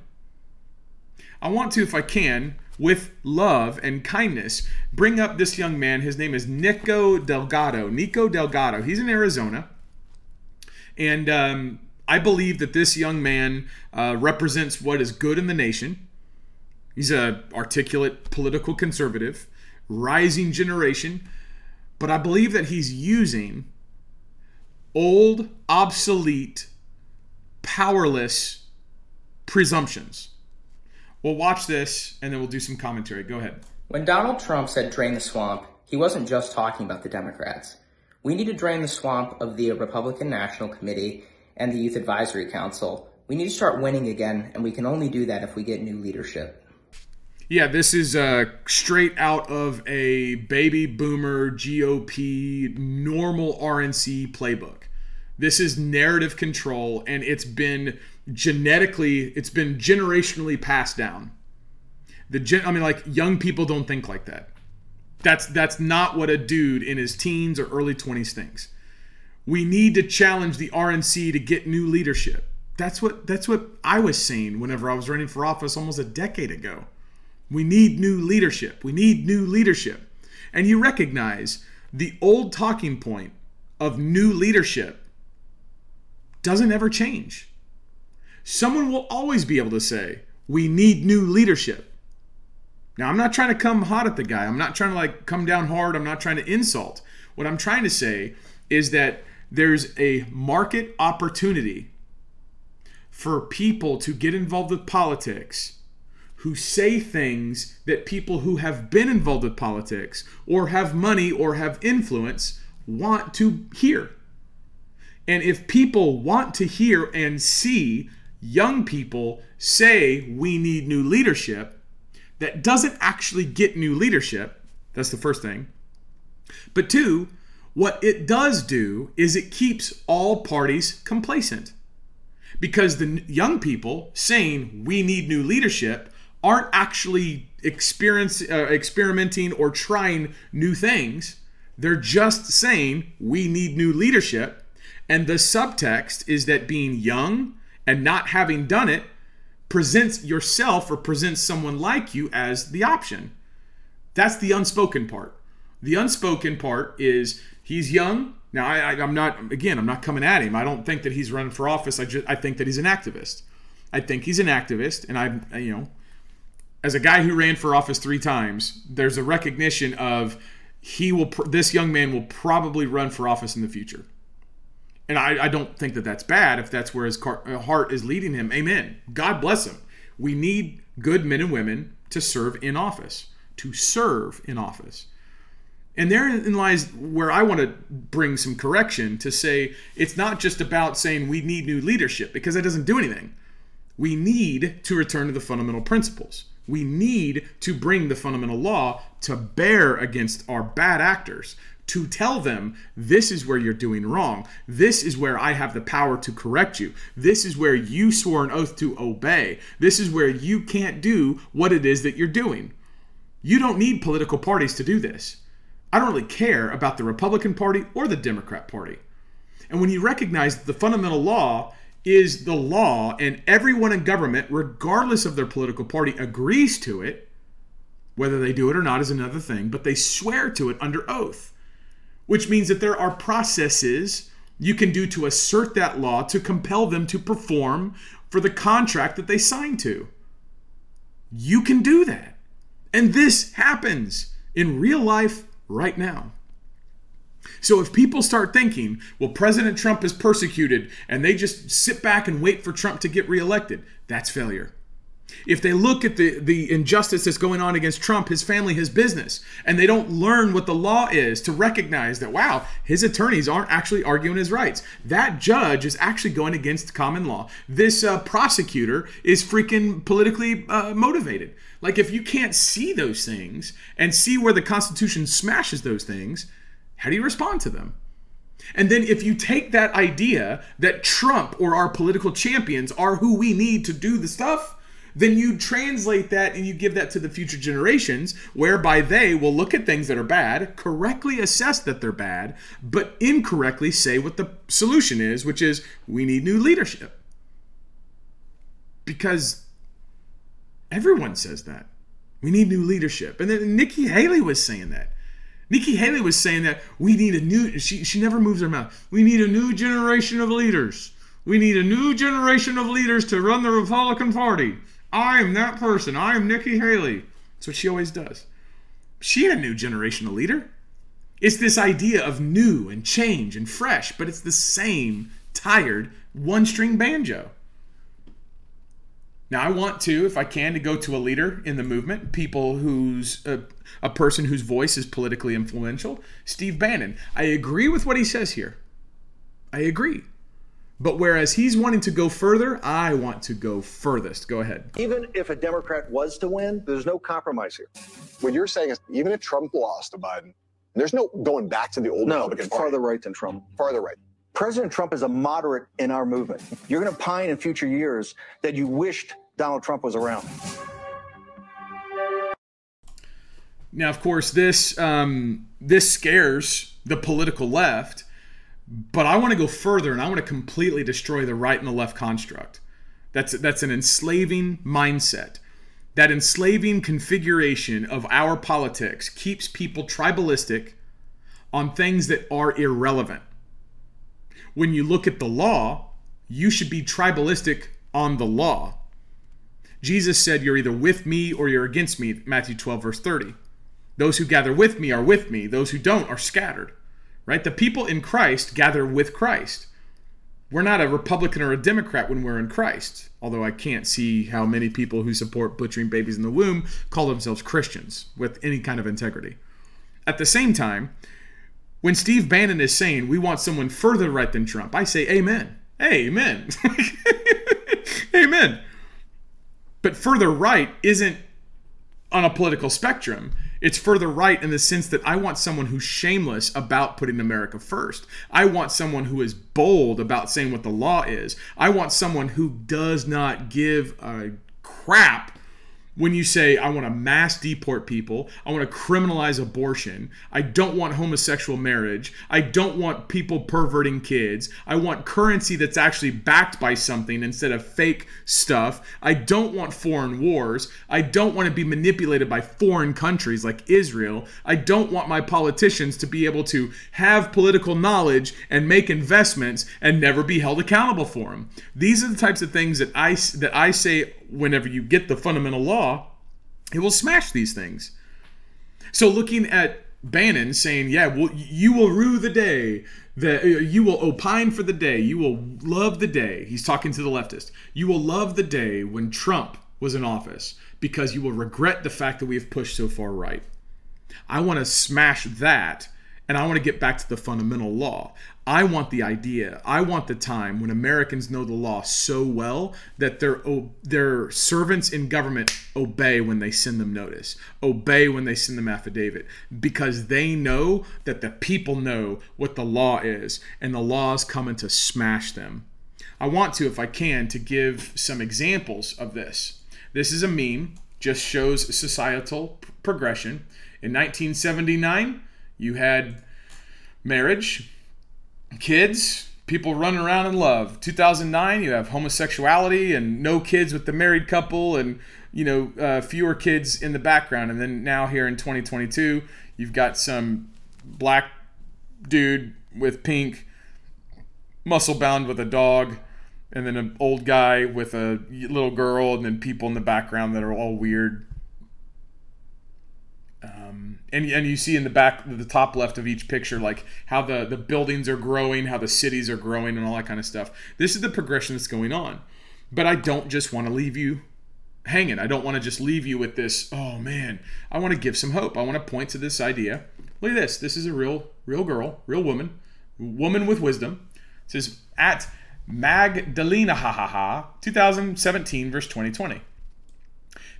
I want to, if I can, with love and kindness, bring up this young man. His name is Nico Delgado. Nico Delgado. He's in Arizona. And um, I believe that this young man uh, represents what is good in the nation. He's a articulate political conservative, rising generation, but I believe that he's using old, obsolete, powerless presumptions We'll watch this and then we'll do some commentary. Go ahead. When Donald Trump said drain the swamp, he wasn't just talking about the Democrats. We need to drain the swamp of the Republican National Committee and the Youth Advisory Council. We need to start winning again, and we can only do that if we get new leadership. Yeah, this is uh, straight out of a baby boomer GOP normal RNC playbook. This is narrative control, and it's been genetically, it's been generationally passed down. The gen, I mean, like young people don't think like that. That's that's not what a dude in his teens or early 20s thinks. We need to challenge the RNC to get new leadership. That's what that's what I was saying whenever I was running for office almost a decade ago. We need new leadership. We need new leadership. And you recognize the old talking point of new leadership doesn't ever change. Someone will always be able to say, we need new leadership. Now, I'm not trying to come hot at the guy. I'm not trying to like come down hard. I'm not trying to insult. What I'm trying to say is that there's a market opportunity for people to get involved with politics who say things that people who have been involved with politics or have money or have influence want to hear. And if people want to hear and see young people say we need new leadership that doesn't actually get new leadership, that's the first thing. But two, what it does do is it keeps all parties complacent. Because the young people saying we need new leadership aren't actually experience, uh, experimenting or trying new things. They're just saying we need new leadership and the subtext is that being young and not having done it presents yourself or presents someone like you as the option. That's the unspoken part. The unspoken part is he's young. Now I, am not again. I'm not coming at him. I don't think that he's running for office. I just I think that he's an activist. I think he's an activist, and I you know, as a guy who ran for office three times, there's a recognition of he will. This young man will probably run for office in the future. And I, I don't think that that's bad if that's where his car, uh, heart is leading him. Amen. God bless him. We need good men and women to serve in office, to serve in office. And therein lies where I want to bring some correction to say it's not just about saying we need new leadership because that doesn't do anything. We need to return to the fundamental principles. We need to bring the fundamental law to bear against our bad actors to tell them this is where you're doing wrong. This is where I have the power to correct you. This is where you swore an oath to obey. This is where you can't do what it is that you're doing. You don't need political parties to do this. I don't really care about the Republican Party or the Democrat Party. And when you recognize that the fundamental law is the law and everyone in government, regardless of their political party, agrees to it, whether they do it or not is another thing, but they swear to it under oath which means that there are processes you can do to assert that law to compel them to perform for the contract that they signed to. You can do that. And this happens in real life right now. So if people start thinking, well, President Trump is persecuted and they just sit back and wait for Trump to get reelected, that's failure. If they look at the, the injustice that's going on against Trump, his family, his business, and they don't learn what the law is to recognize that, wow, his attorneys aren't actually arguing his rights. That judge is actually going against common law. This uh, prosecutor is freaking politically uh, motivated. Like, if you can't see those things and see where the Constitution smashes those things, how do you respond to them? And then if you take that idea that Trump or our political champions are who we need to do the stuff, then you translate that and you give that to the future generations, whereby they will look at things that are bad, correctly assess that they're bad, but incorrectly say what the solution is, which is we need new leadership. Because everyone says that. We need new leadership. And then Nikki Haley was saying that. Nikki Haley was saying that we need a new she she never moves her mouth. We need a new generation of leaders. We need a new generation of leaders to run the Republican Party. I am that person. I am Nikki Haley. That's what she always does. She ain't a new generation of leader. It's this idea of new and change and fresh, but it's the same tired one string banjo. Now, I want to, if I can, to go to a leader in the movement, people who's a, uh, a person whose voice is politically influential, Steve Bannon. I agree with what he says here. I agree. But whereas he's wanting to go further, I want to go furthest. Go ahead. Even if a Democrat was to win, there's no compromise here. What you're saying is even if Trump lost to Biden, there's no going back to the old no, Republican Party. farther right than Trump. Farther right. President Trump is a moderate in our movement. You're going to pine in future years that you wished Donald Trump was around. Now, of course, this um, this scares the political left but I want to go further and I want to completely destroy the right and the left construct. That's that's an enslaving mindset. That enslaving configuration of our politics keeps people tribalistic on things that are irrelevant. When you look at the law, you should be tribalistic on the law. Jesus said, You're either with me or you're against me, Matthew 12, verse 30. Those who gather with me are with me, those who don't are scattered right? The people in Christ gather with Christ. We're not a Republican or a Democrat when we're in Christ, although I can't see how many people who support butchering babies in the womb call themselves Christians with any kind of integrity. At the same time, when Steve Bannon is saying we want someone further right than Trump, I say amen. Amen. amen. But further right isn't on a political spectrum. It's further right in the sense that I want someone who's shameless about putting America first. I want someone who is bold about saying what the law is. I want someone who does not give a crap when you say, I want to mass deport people, I want to criminalize abortion, I don't want homosexual marriage, I don't want people perverting kids, I want currency that's actually backed by something instead of fake stuff, I don't want foreign wars, I don't want to be manipulated by foreign countries like Israel, I don't want my politicians to be able to have political knowledge and make investments and never be held accountable for them. These are the types of things that I, that I say whenever you get the fundamental law, it will smash these things. So looking at Bannon saying, "Yeah, well, you will rue the day that uh, you will opine for the day, you will love the day." He's talking to the leftist. You will love the day when Trump was in office because you will regret the fact that we have pushed so far right. I want to smash that and I want to get back to the fundamental law. I want the idea. I want the time when Americans know the law so well that their their servants in government obey when they send them notice, obey when they send them affidavit, because they know that the people know what the law is, and the law is coming to smash them. I want to, if I can, to give some examples of this. This is a meme, just shows societal progression. In 1979, you had marriage kids, people running around in love. 2009, you have homosexuality and no kids with the married couple and you know uh, fewer kids in the background. And then now here in 2022, you've got some black dude with pink muscle bound with a dog and then an old guy with a little girl and then people in the background that are all weird um, and and you see in the back, the top left of each picture, like how the the buildings are growing, how the cities are growing, and all that kind of stuff. This is the progression that's going on. But I don't just want to leave you hanging. I don't want to just leave you with this, oh man. I want to give some hope. I want to point to this idea. Look at this. This is a real, real girl, real woman, woman with wisdom. It says at Magdalena, ha ha ha, 2017, verse 2020.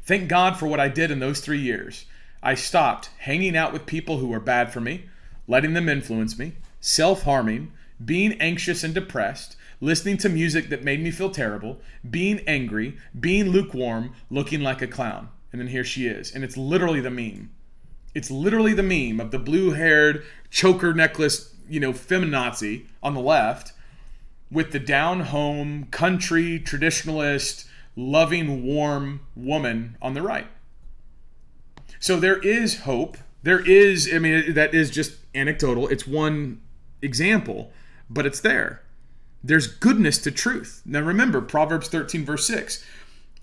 Thank God for what I did in those three years. I stopped hanging out with people who were bad for me, letting them influence me, self harming, being anxious and depressed, listening to music that made me feel terrible, being angry, being lukewarm, looking like a clown. And then here she is. And it's literally the meme. It's literally the meme of the blue haired choker necklace, you know, feminazi on the left with the down home, country, traditionalist, loving, warm woman on the right. So there is hope. There is, I mean, that is just anecdotal. It's one example, but it's there. There's goodness to truth. Now remember, Proverbs 13, verse 6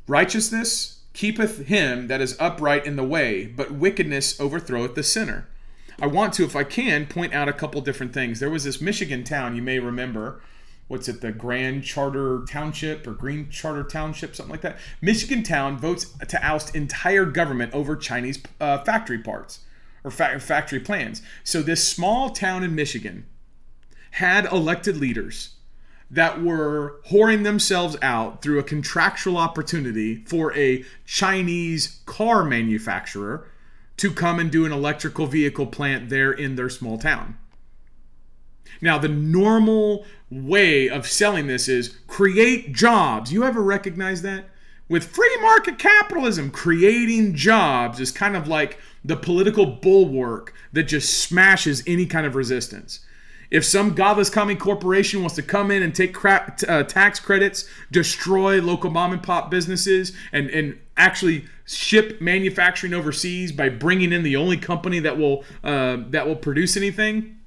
Righteousness keepeth him that is upright in the way, but wickedness overthroweth the sinner. I want to, if I can, point out a couple different things. There was this Michigan town, you may remember. What's it, the Grand Charter Township or Green Charter Township, something like that? Michigan Town votes to oust entire government over Chinese uh, factory parts or fa- factory plans. So, this small town in Michigan had elected leaders that were whoring themselves out through a contractual opportunity for a Chinese car manufacturer to come and do an electrical vehicle plant there in their small town. Now, the normal way of selling this is create jobs. You ever recognize that? With free market capitalism, creating jobs is kind of like the political bulwark that just smashes any kind of resistance. If some godless commie corporation wants to come in and take crap, uh, tax credits, destroy local mom and pop businesses, and, and actually ship manufacturing overseas by bringing in the only company that will uh, that will produce anything,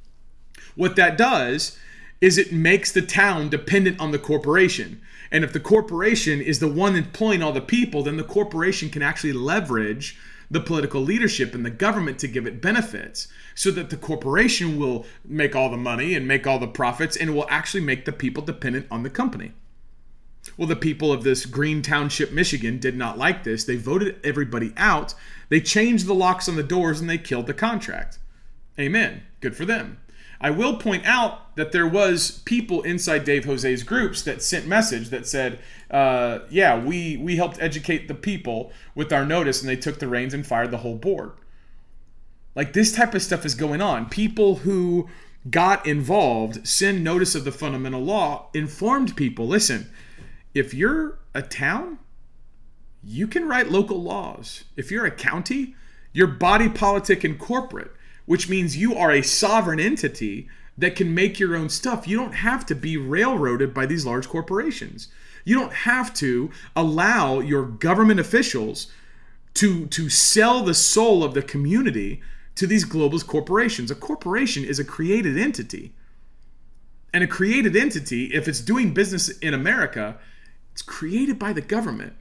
what that does is it makes the town dependent on the corporation. And if the corporation is the one employing all the people, then the corporation can actually leverage the political leadership and the government to give it benefits so that the corporation will make all the money and make all the profits and will actually make the people dependent on the company. Well, the people of this Green Township, Michigan did not like this. They voted everybody out. They changed the locks on the doors and they killed the contract. Amen. Good for them. I will point out that there was people inside Dave Jose's groups that sent message that said, uh, "Yeah, we we helped educate the people with our notice, and they took the reins and fired the whole board." Like this type of stuff is going on. People who got involved, send notice of the fundamental law, informed people. Listen, if you're a town, you can write local laws. If you're a county, you're body politic and corporate which means you are a sovereign entity that can make your own stuff. You don't have to be railroaded by these large corporations. You don't have to allow your government officials to, to sell the soul of the community to these globalist corporations. A corporation is a created entity. And a created entity, if it's doing business in America, it's created by the government,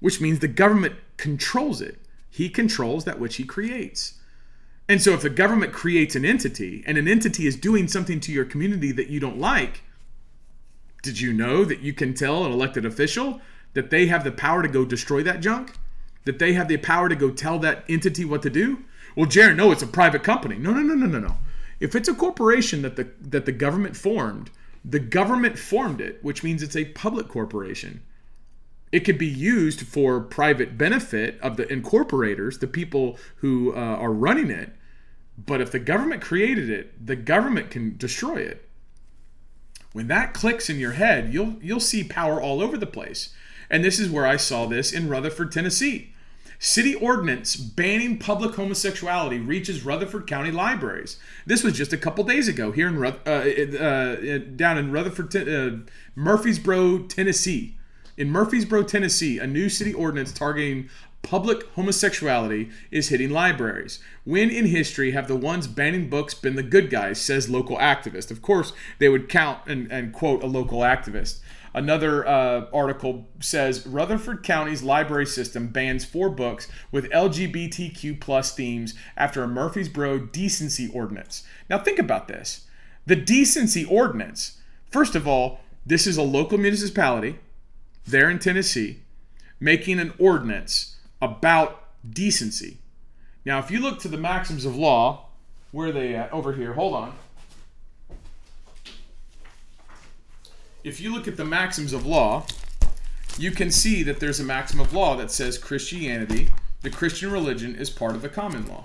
which means the government controls it. He controls that which he creates. And so if the government creates an entity and an entity is doing something to your community that you don't like, did you know that you can tell an elected official that they have the power to go destroy that junk? That they have the power to go tell that entity what to do? Well, Jarrin, no, it's a private company. No, no, no, no, no, no. If it's a corporation that the that the government formed, the government formed it, which means it's a public corporation. It could be used for private benefit of the incorporators, the people who uh, are running it. But if the government created it, the government can destroy it. When that clicks in your head, you'll you'll see power all over the place. And this is where I saw this in Rutherford, Tennessee. City ordinance banning public homosexuality reaches Rutherford County libraries. This was just a couple days ago here in uh, uh, down in Rutherford, uh, Murfreesboro, Tennessee. In Murfreesboro, Tennessee, a new city ordinance targeting public homosexuality is hitting libraries. When in history have the ones banning books been the good guys, says local activist. Of course, they would count and, and quote a local activist. Another uh, article says Rutherford County's library system bans four books with LGBTQ plus themes after a Murfreesboro decency ordinance. Now think about this. The decency ordinance, first of all, this is a local municipality there in Tennessee. making an ordinance about decency. Now, if you look to the maxims of law, where are they at? Over here. Hold on. If you look at the maxims of law, you can see that there's a maxim of law that says Christianity, the Christian religion, is part of the common law.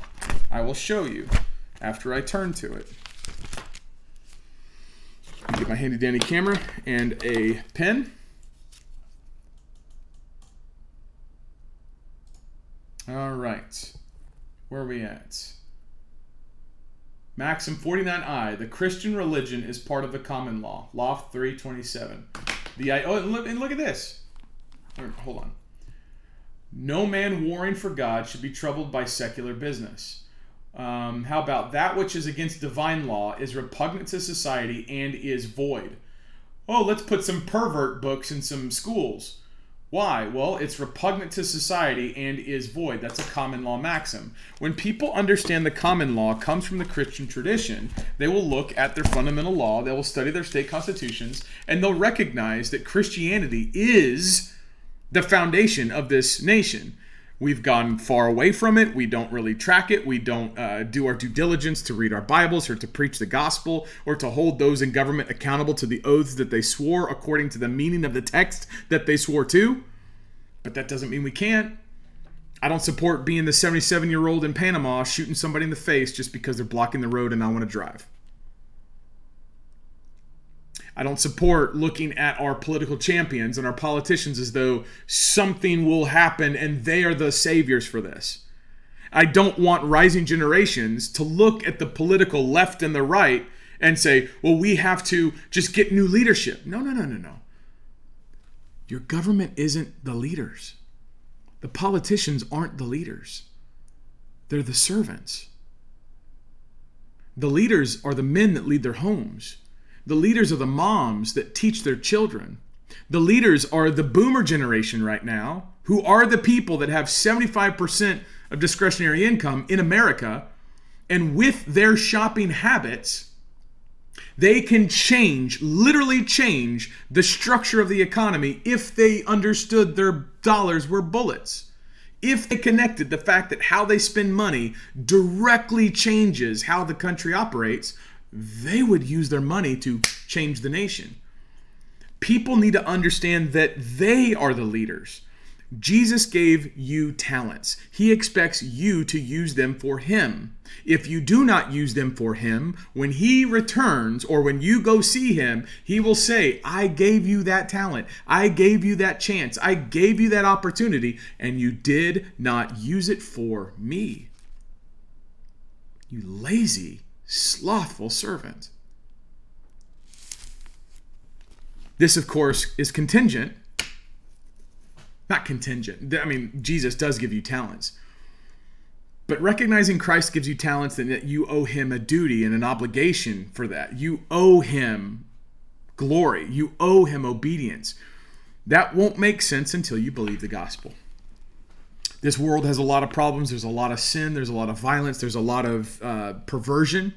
I will show you after I turn to it. Get my handy dandy camera and a pen. All right. Where are we at? Maxim 49i. The Christian religion is part of the common law. Law 327. The oh, and look, and look at this. Hold on. No man warring for God should be troubled by secular business. Um, how about that which is against divine law is repugnant to society and is void? Oh, let's put some pervert books in some schools. Why? Well, it's repugnant to society and is void. That's a common law maxim. When people understand the common law comes from the Christian tradition, they will look at their fundamental law, they will study their state constitutions, and they'll recognize that Christianity is the foundation of this nation. We've gone far away from it. We don't really track it. We don't uh, do our due diligence to read our Bibles or to preach the gospel or to hold those in government accountable to the oaths that they swore according to the meaning of the text that they swore to. But that doesn't mean we can't. I don't support being the 77 year old in Panama shooting somebody in the face just because they're blocking the road and I want to drive. I don't support looking at our political champions and our politicians as though something will happen and they are the saviors for this. I don't want rising generations to look at the political left and the right and say, well, we have to just get new leadership. No, no, no, no, no. Your government isn't the leaders. The politicians aren't the leaders, they're the servants. The leaders are the men that lead their homes. The leaders are the moms that teach their children. The leaders are the boomer generation right now, who are the people that have 75% of discretionary income in America. And with their shopping habits, they can change, literally change, the structure of the economy if they understood their dollars were bullets. If they connected the fact that how they spend money directly changes how the country operates, they would use their money to change the nation. People need to understand that they are the leaders. Jesus gave you talents. He expects you to use them for Him. If you do not use them for Him, when He returns or when you go see Him, He will say, I gave you that talent. I gave you that chance. I gave you that opportunity, and you did not use it for me. You lazy slothful servant. This, of course, is contingent. Not contingent. I mean, Jesus does give you talents. But recognizing Christ gives you talents, and that you owe him a duty and an obligation for that. You owe him glory. You owe him obedience. That won't make sense until you believe the gospel. This world has a lot of problems. There's a lot of sin. There's a lot of violence. There's a lot of uh, perversion.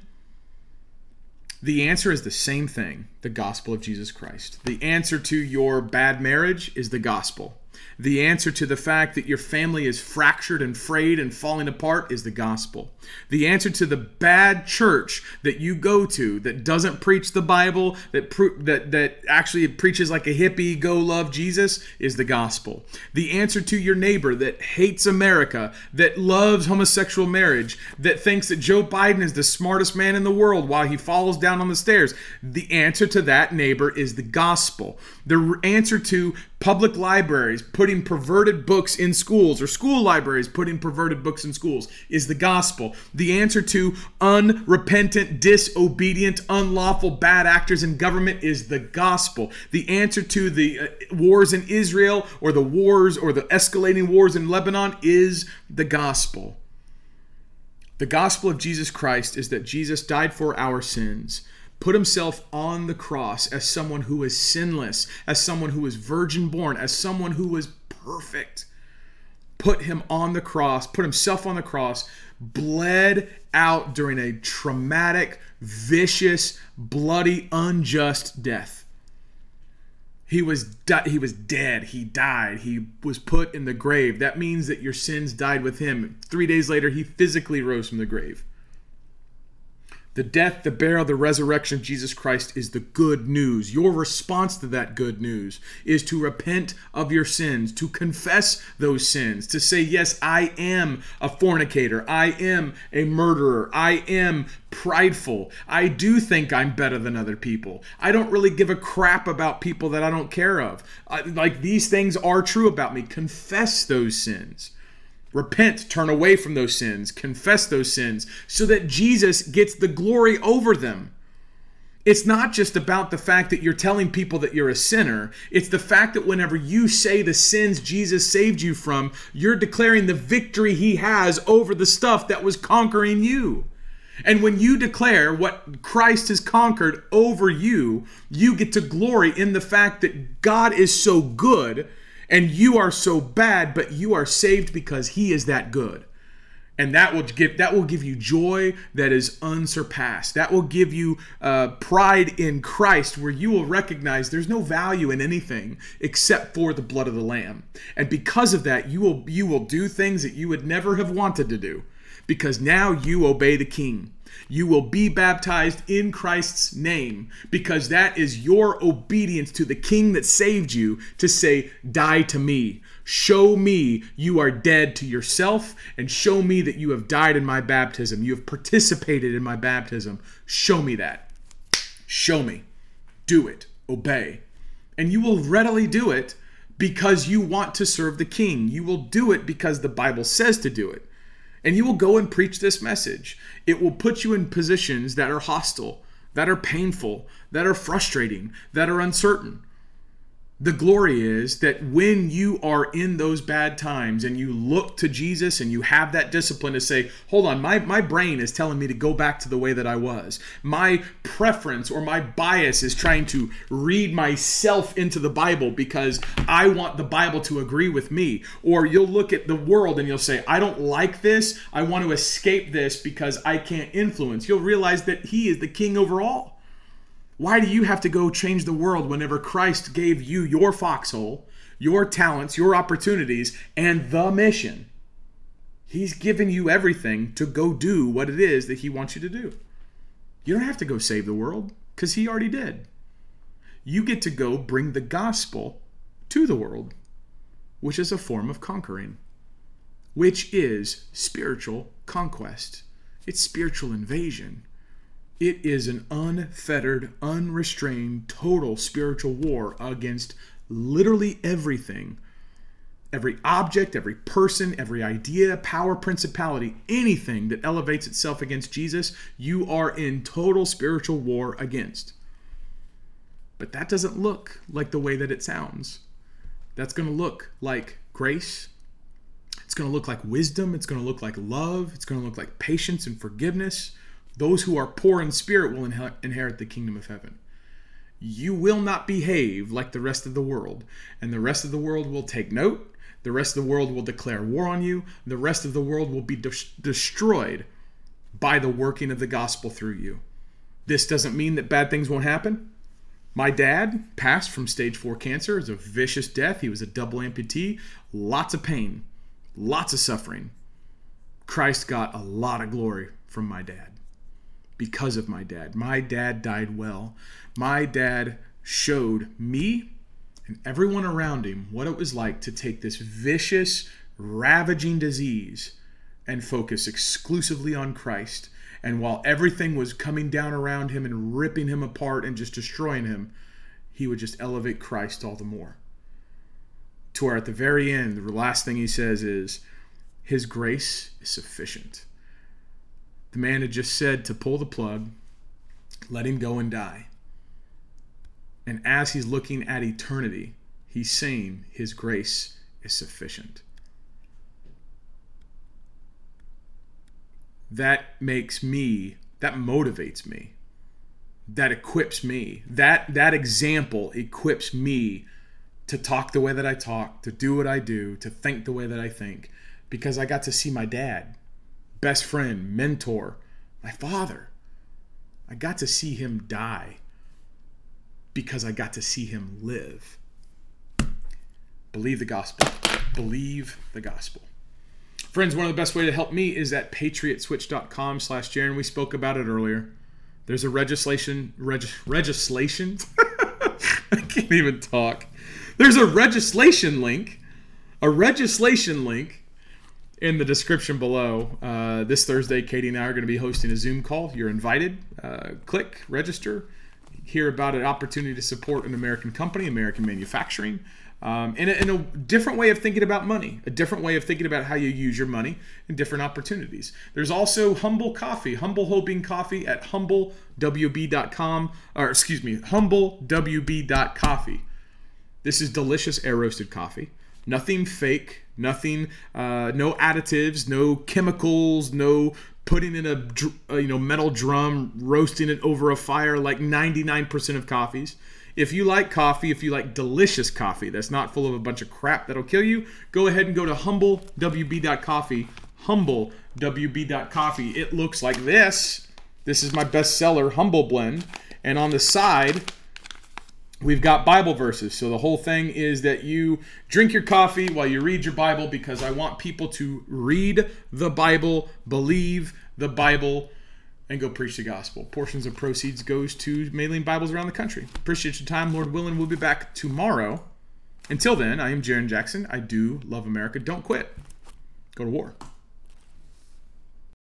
The answer is the same thing the gospel of Jesus Christ. The answer to your bad marriage is the gospel. The answer to the fact that your family is fractured and frayed and falling apart is the gospel. The answer to the bad church that you go to that doesn't preach the Bible, that that that actually preaches like a hippie, go love Jesus is the gospel. The answer to your neighbor that hates America, that loves homosexual marriage, that thinks that Joe Biden is the smartest man in the world while he falls down on the stairs, the answer to that neighbor is the gospel. The answer to public libraries putting perverted books in schools or school libraries putting perverted books in schools is the gospel. The answer to unrepentant, disobedient, unlawful bad actors in government is the gospel. The answer to the uh, wars in Israel or the wars or the escalating wars in Lebanon is the gospel. The gospel of Jesus Christ is that Jesus died for our sins put himself on the cross as someone who is sinless, as someone who is virgin born, as someone who was perfect. Put him on the cross, put himself on the cross, bled out during a traumatic, vicious, bloody, unjust death. He was di- he was dead. He died. He was put in the grave. That means that your sins died with him. 3 days later he physically rose from the grave. The death, the burial, the resurrection of Jesus Christ is the good news. Your response to that good news is to repent of your sins, to confess those sins, to say, Yes, I am a fornicator. I am a murderer. I am prideful. I do think I'm better than other people. I don't really give a crap about people that I don't care of. Uh, like these things are true about me. Confess those sins. Repent, turn away from those sins, confess those sins, so that Jesus gets the glory over them. It's not just about the fact that you're telling people that you're a sinner. It's the fact that whenever you say the sins Jesus saved you from, you're declaring the victory he has over the stuff that was conquering you. And when you declare what Christ has conquered over you, you get to glory in the fact that God is so good and you are so bad, but you are saved because he is that good. And that will give that will give you joy that is unsurpassed. That will give you uh, pride in Christ, where you will recognize there's no value in anything except for the blood of the Lamb. And because of that, you will you will do things that you would never have wanted to do, because now you obey the King. You will be baptized in Christ's name because that is your obedience to the King that saved you to say, Die to me. Show me you are dead to yourself and show me that you have died in my baptism. You have participated in my baptism. Show me that. Show me. Do it. Obey. And you will readily do it because you want to serve the king. You will do it because the Bible says to do it and you will go and preach this message. It will put you in positions that are hostile, that are painful, that are frustrating, that are uncertain the glory is that when you are in those bad times and you look to Jesus and you have that discipline to say, hold on, my, my brain is telling me to go back to the way that I was. My preference or my bias is trying to read myself into the Bible because I want the Bible to agree with me. Or you'll look at the world and you'll say, I don't like this. I want to escape this because I can't influence. You'll realize that He is the king over all. Why do you have to go change the world whenever Christ gave you your foxhole, your talents, your opportunities, and the mission? He's given you everything to go do what it is that He wants you to do. You don't have to go save the world because He already did. You get to go bring the gospel to the world, which is a form of conquering, which is spiritual conquest. It's spiritual invasion. It is an unfettered, unrestrained, total spiritual war against literally everything. Every object, every person, every idea, power, principality, anything that elevates itself against Jesus, you are in total spiritual war against. But that doesn't look like the way that it sounds. That's going to look like grace. It's going to look like wisdom. It's going to look like love. It's going to look like patience and forgiveness. Those who are poor in spirit will inherit the kingdom of heaven. You will not behave like the rest of the world, and the rest of the world will take note. The rest of the world will declare war on you. The rest of the world will be de- destroyed by the working of the gospel through you. This doesn't mean that bad things won't happen. My dad passed from stage four cancer. It was a vicious death. He was a double amputee. Lots of pain, lots of suffering. Christ got a lot of glory from my dad because of my dad. My dad died well. My dad showed me and everyone around him what it was like to take this vicious, ravaging disease and focus exclusively on Christ. And while everything was coming down around him and ripping him apart and just destroying him, he would just elevate Christ all the more. To where at the very end, the last thing he says is, His grace is sufficient. The man had just said to pull the plug, let him go and die. And as he's looking at eternity, he's saying his grace is sufficient. That makes me, that motivates me. That equips me. That that example equips me to talk the way that I talk, to do what I do, to think the way that I think because I got to see my dad best friend, mentor, my father. I got to see him die because I got to see him live. Believe the gospel. Believe the gospel. Friends, one of the best way to help me is at patriotswitch.com slash Jarrin. We spoke about it earlier. There's a legislation, reg, legislation. I can't even talk. There's a legislation link, a legislation link in the description below. Uh, this Thursday, Katie and I are going to be hosting a Zoom call. You're invited. Uh, click, register, hear about an opportunity to support an American company, American manufacturing, um, in, a, a different way of thinking about money, a different way of thinking about how you use your money and different opportunities. There's also Humble Coffee, Humble Hoping Coffee at humblewb.com, or excuse me, humblewb.coffee. This is delicious air roasted coffee. Nothing fake, nothing, uh, no additives, no chemicals, no putting in a, a you know metal drum, roasting it over a fire like 99% of coffees. If you like coffee, if you like delicious coffee that's not full of a bunch of crap that'll kill you, go ahead and go to humblewb.coffee. Humblewb.coffee. It looks like this. This is my bestseller, Humble Blend. And on the side, we've got Bible verses. So the whole thing is that you drink your coffee while you read your Bible because I want people to read the Bible, believe the Bible, and go preach the gospel. Portions of proceeds goes to mailing Bibles around the country. Appreciate your time. Lord willing, we'll be back tomorrow. Until then, I am Jarrin Jackson. I do love America. Don't quit. Go to war.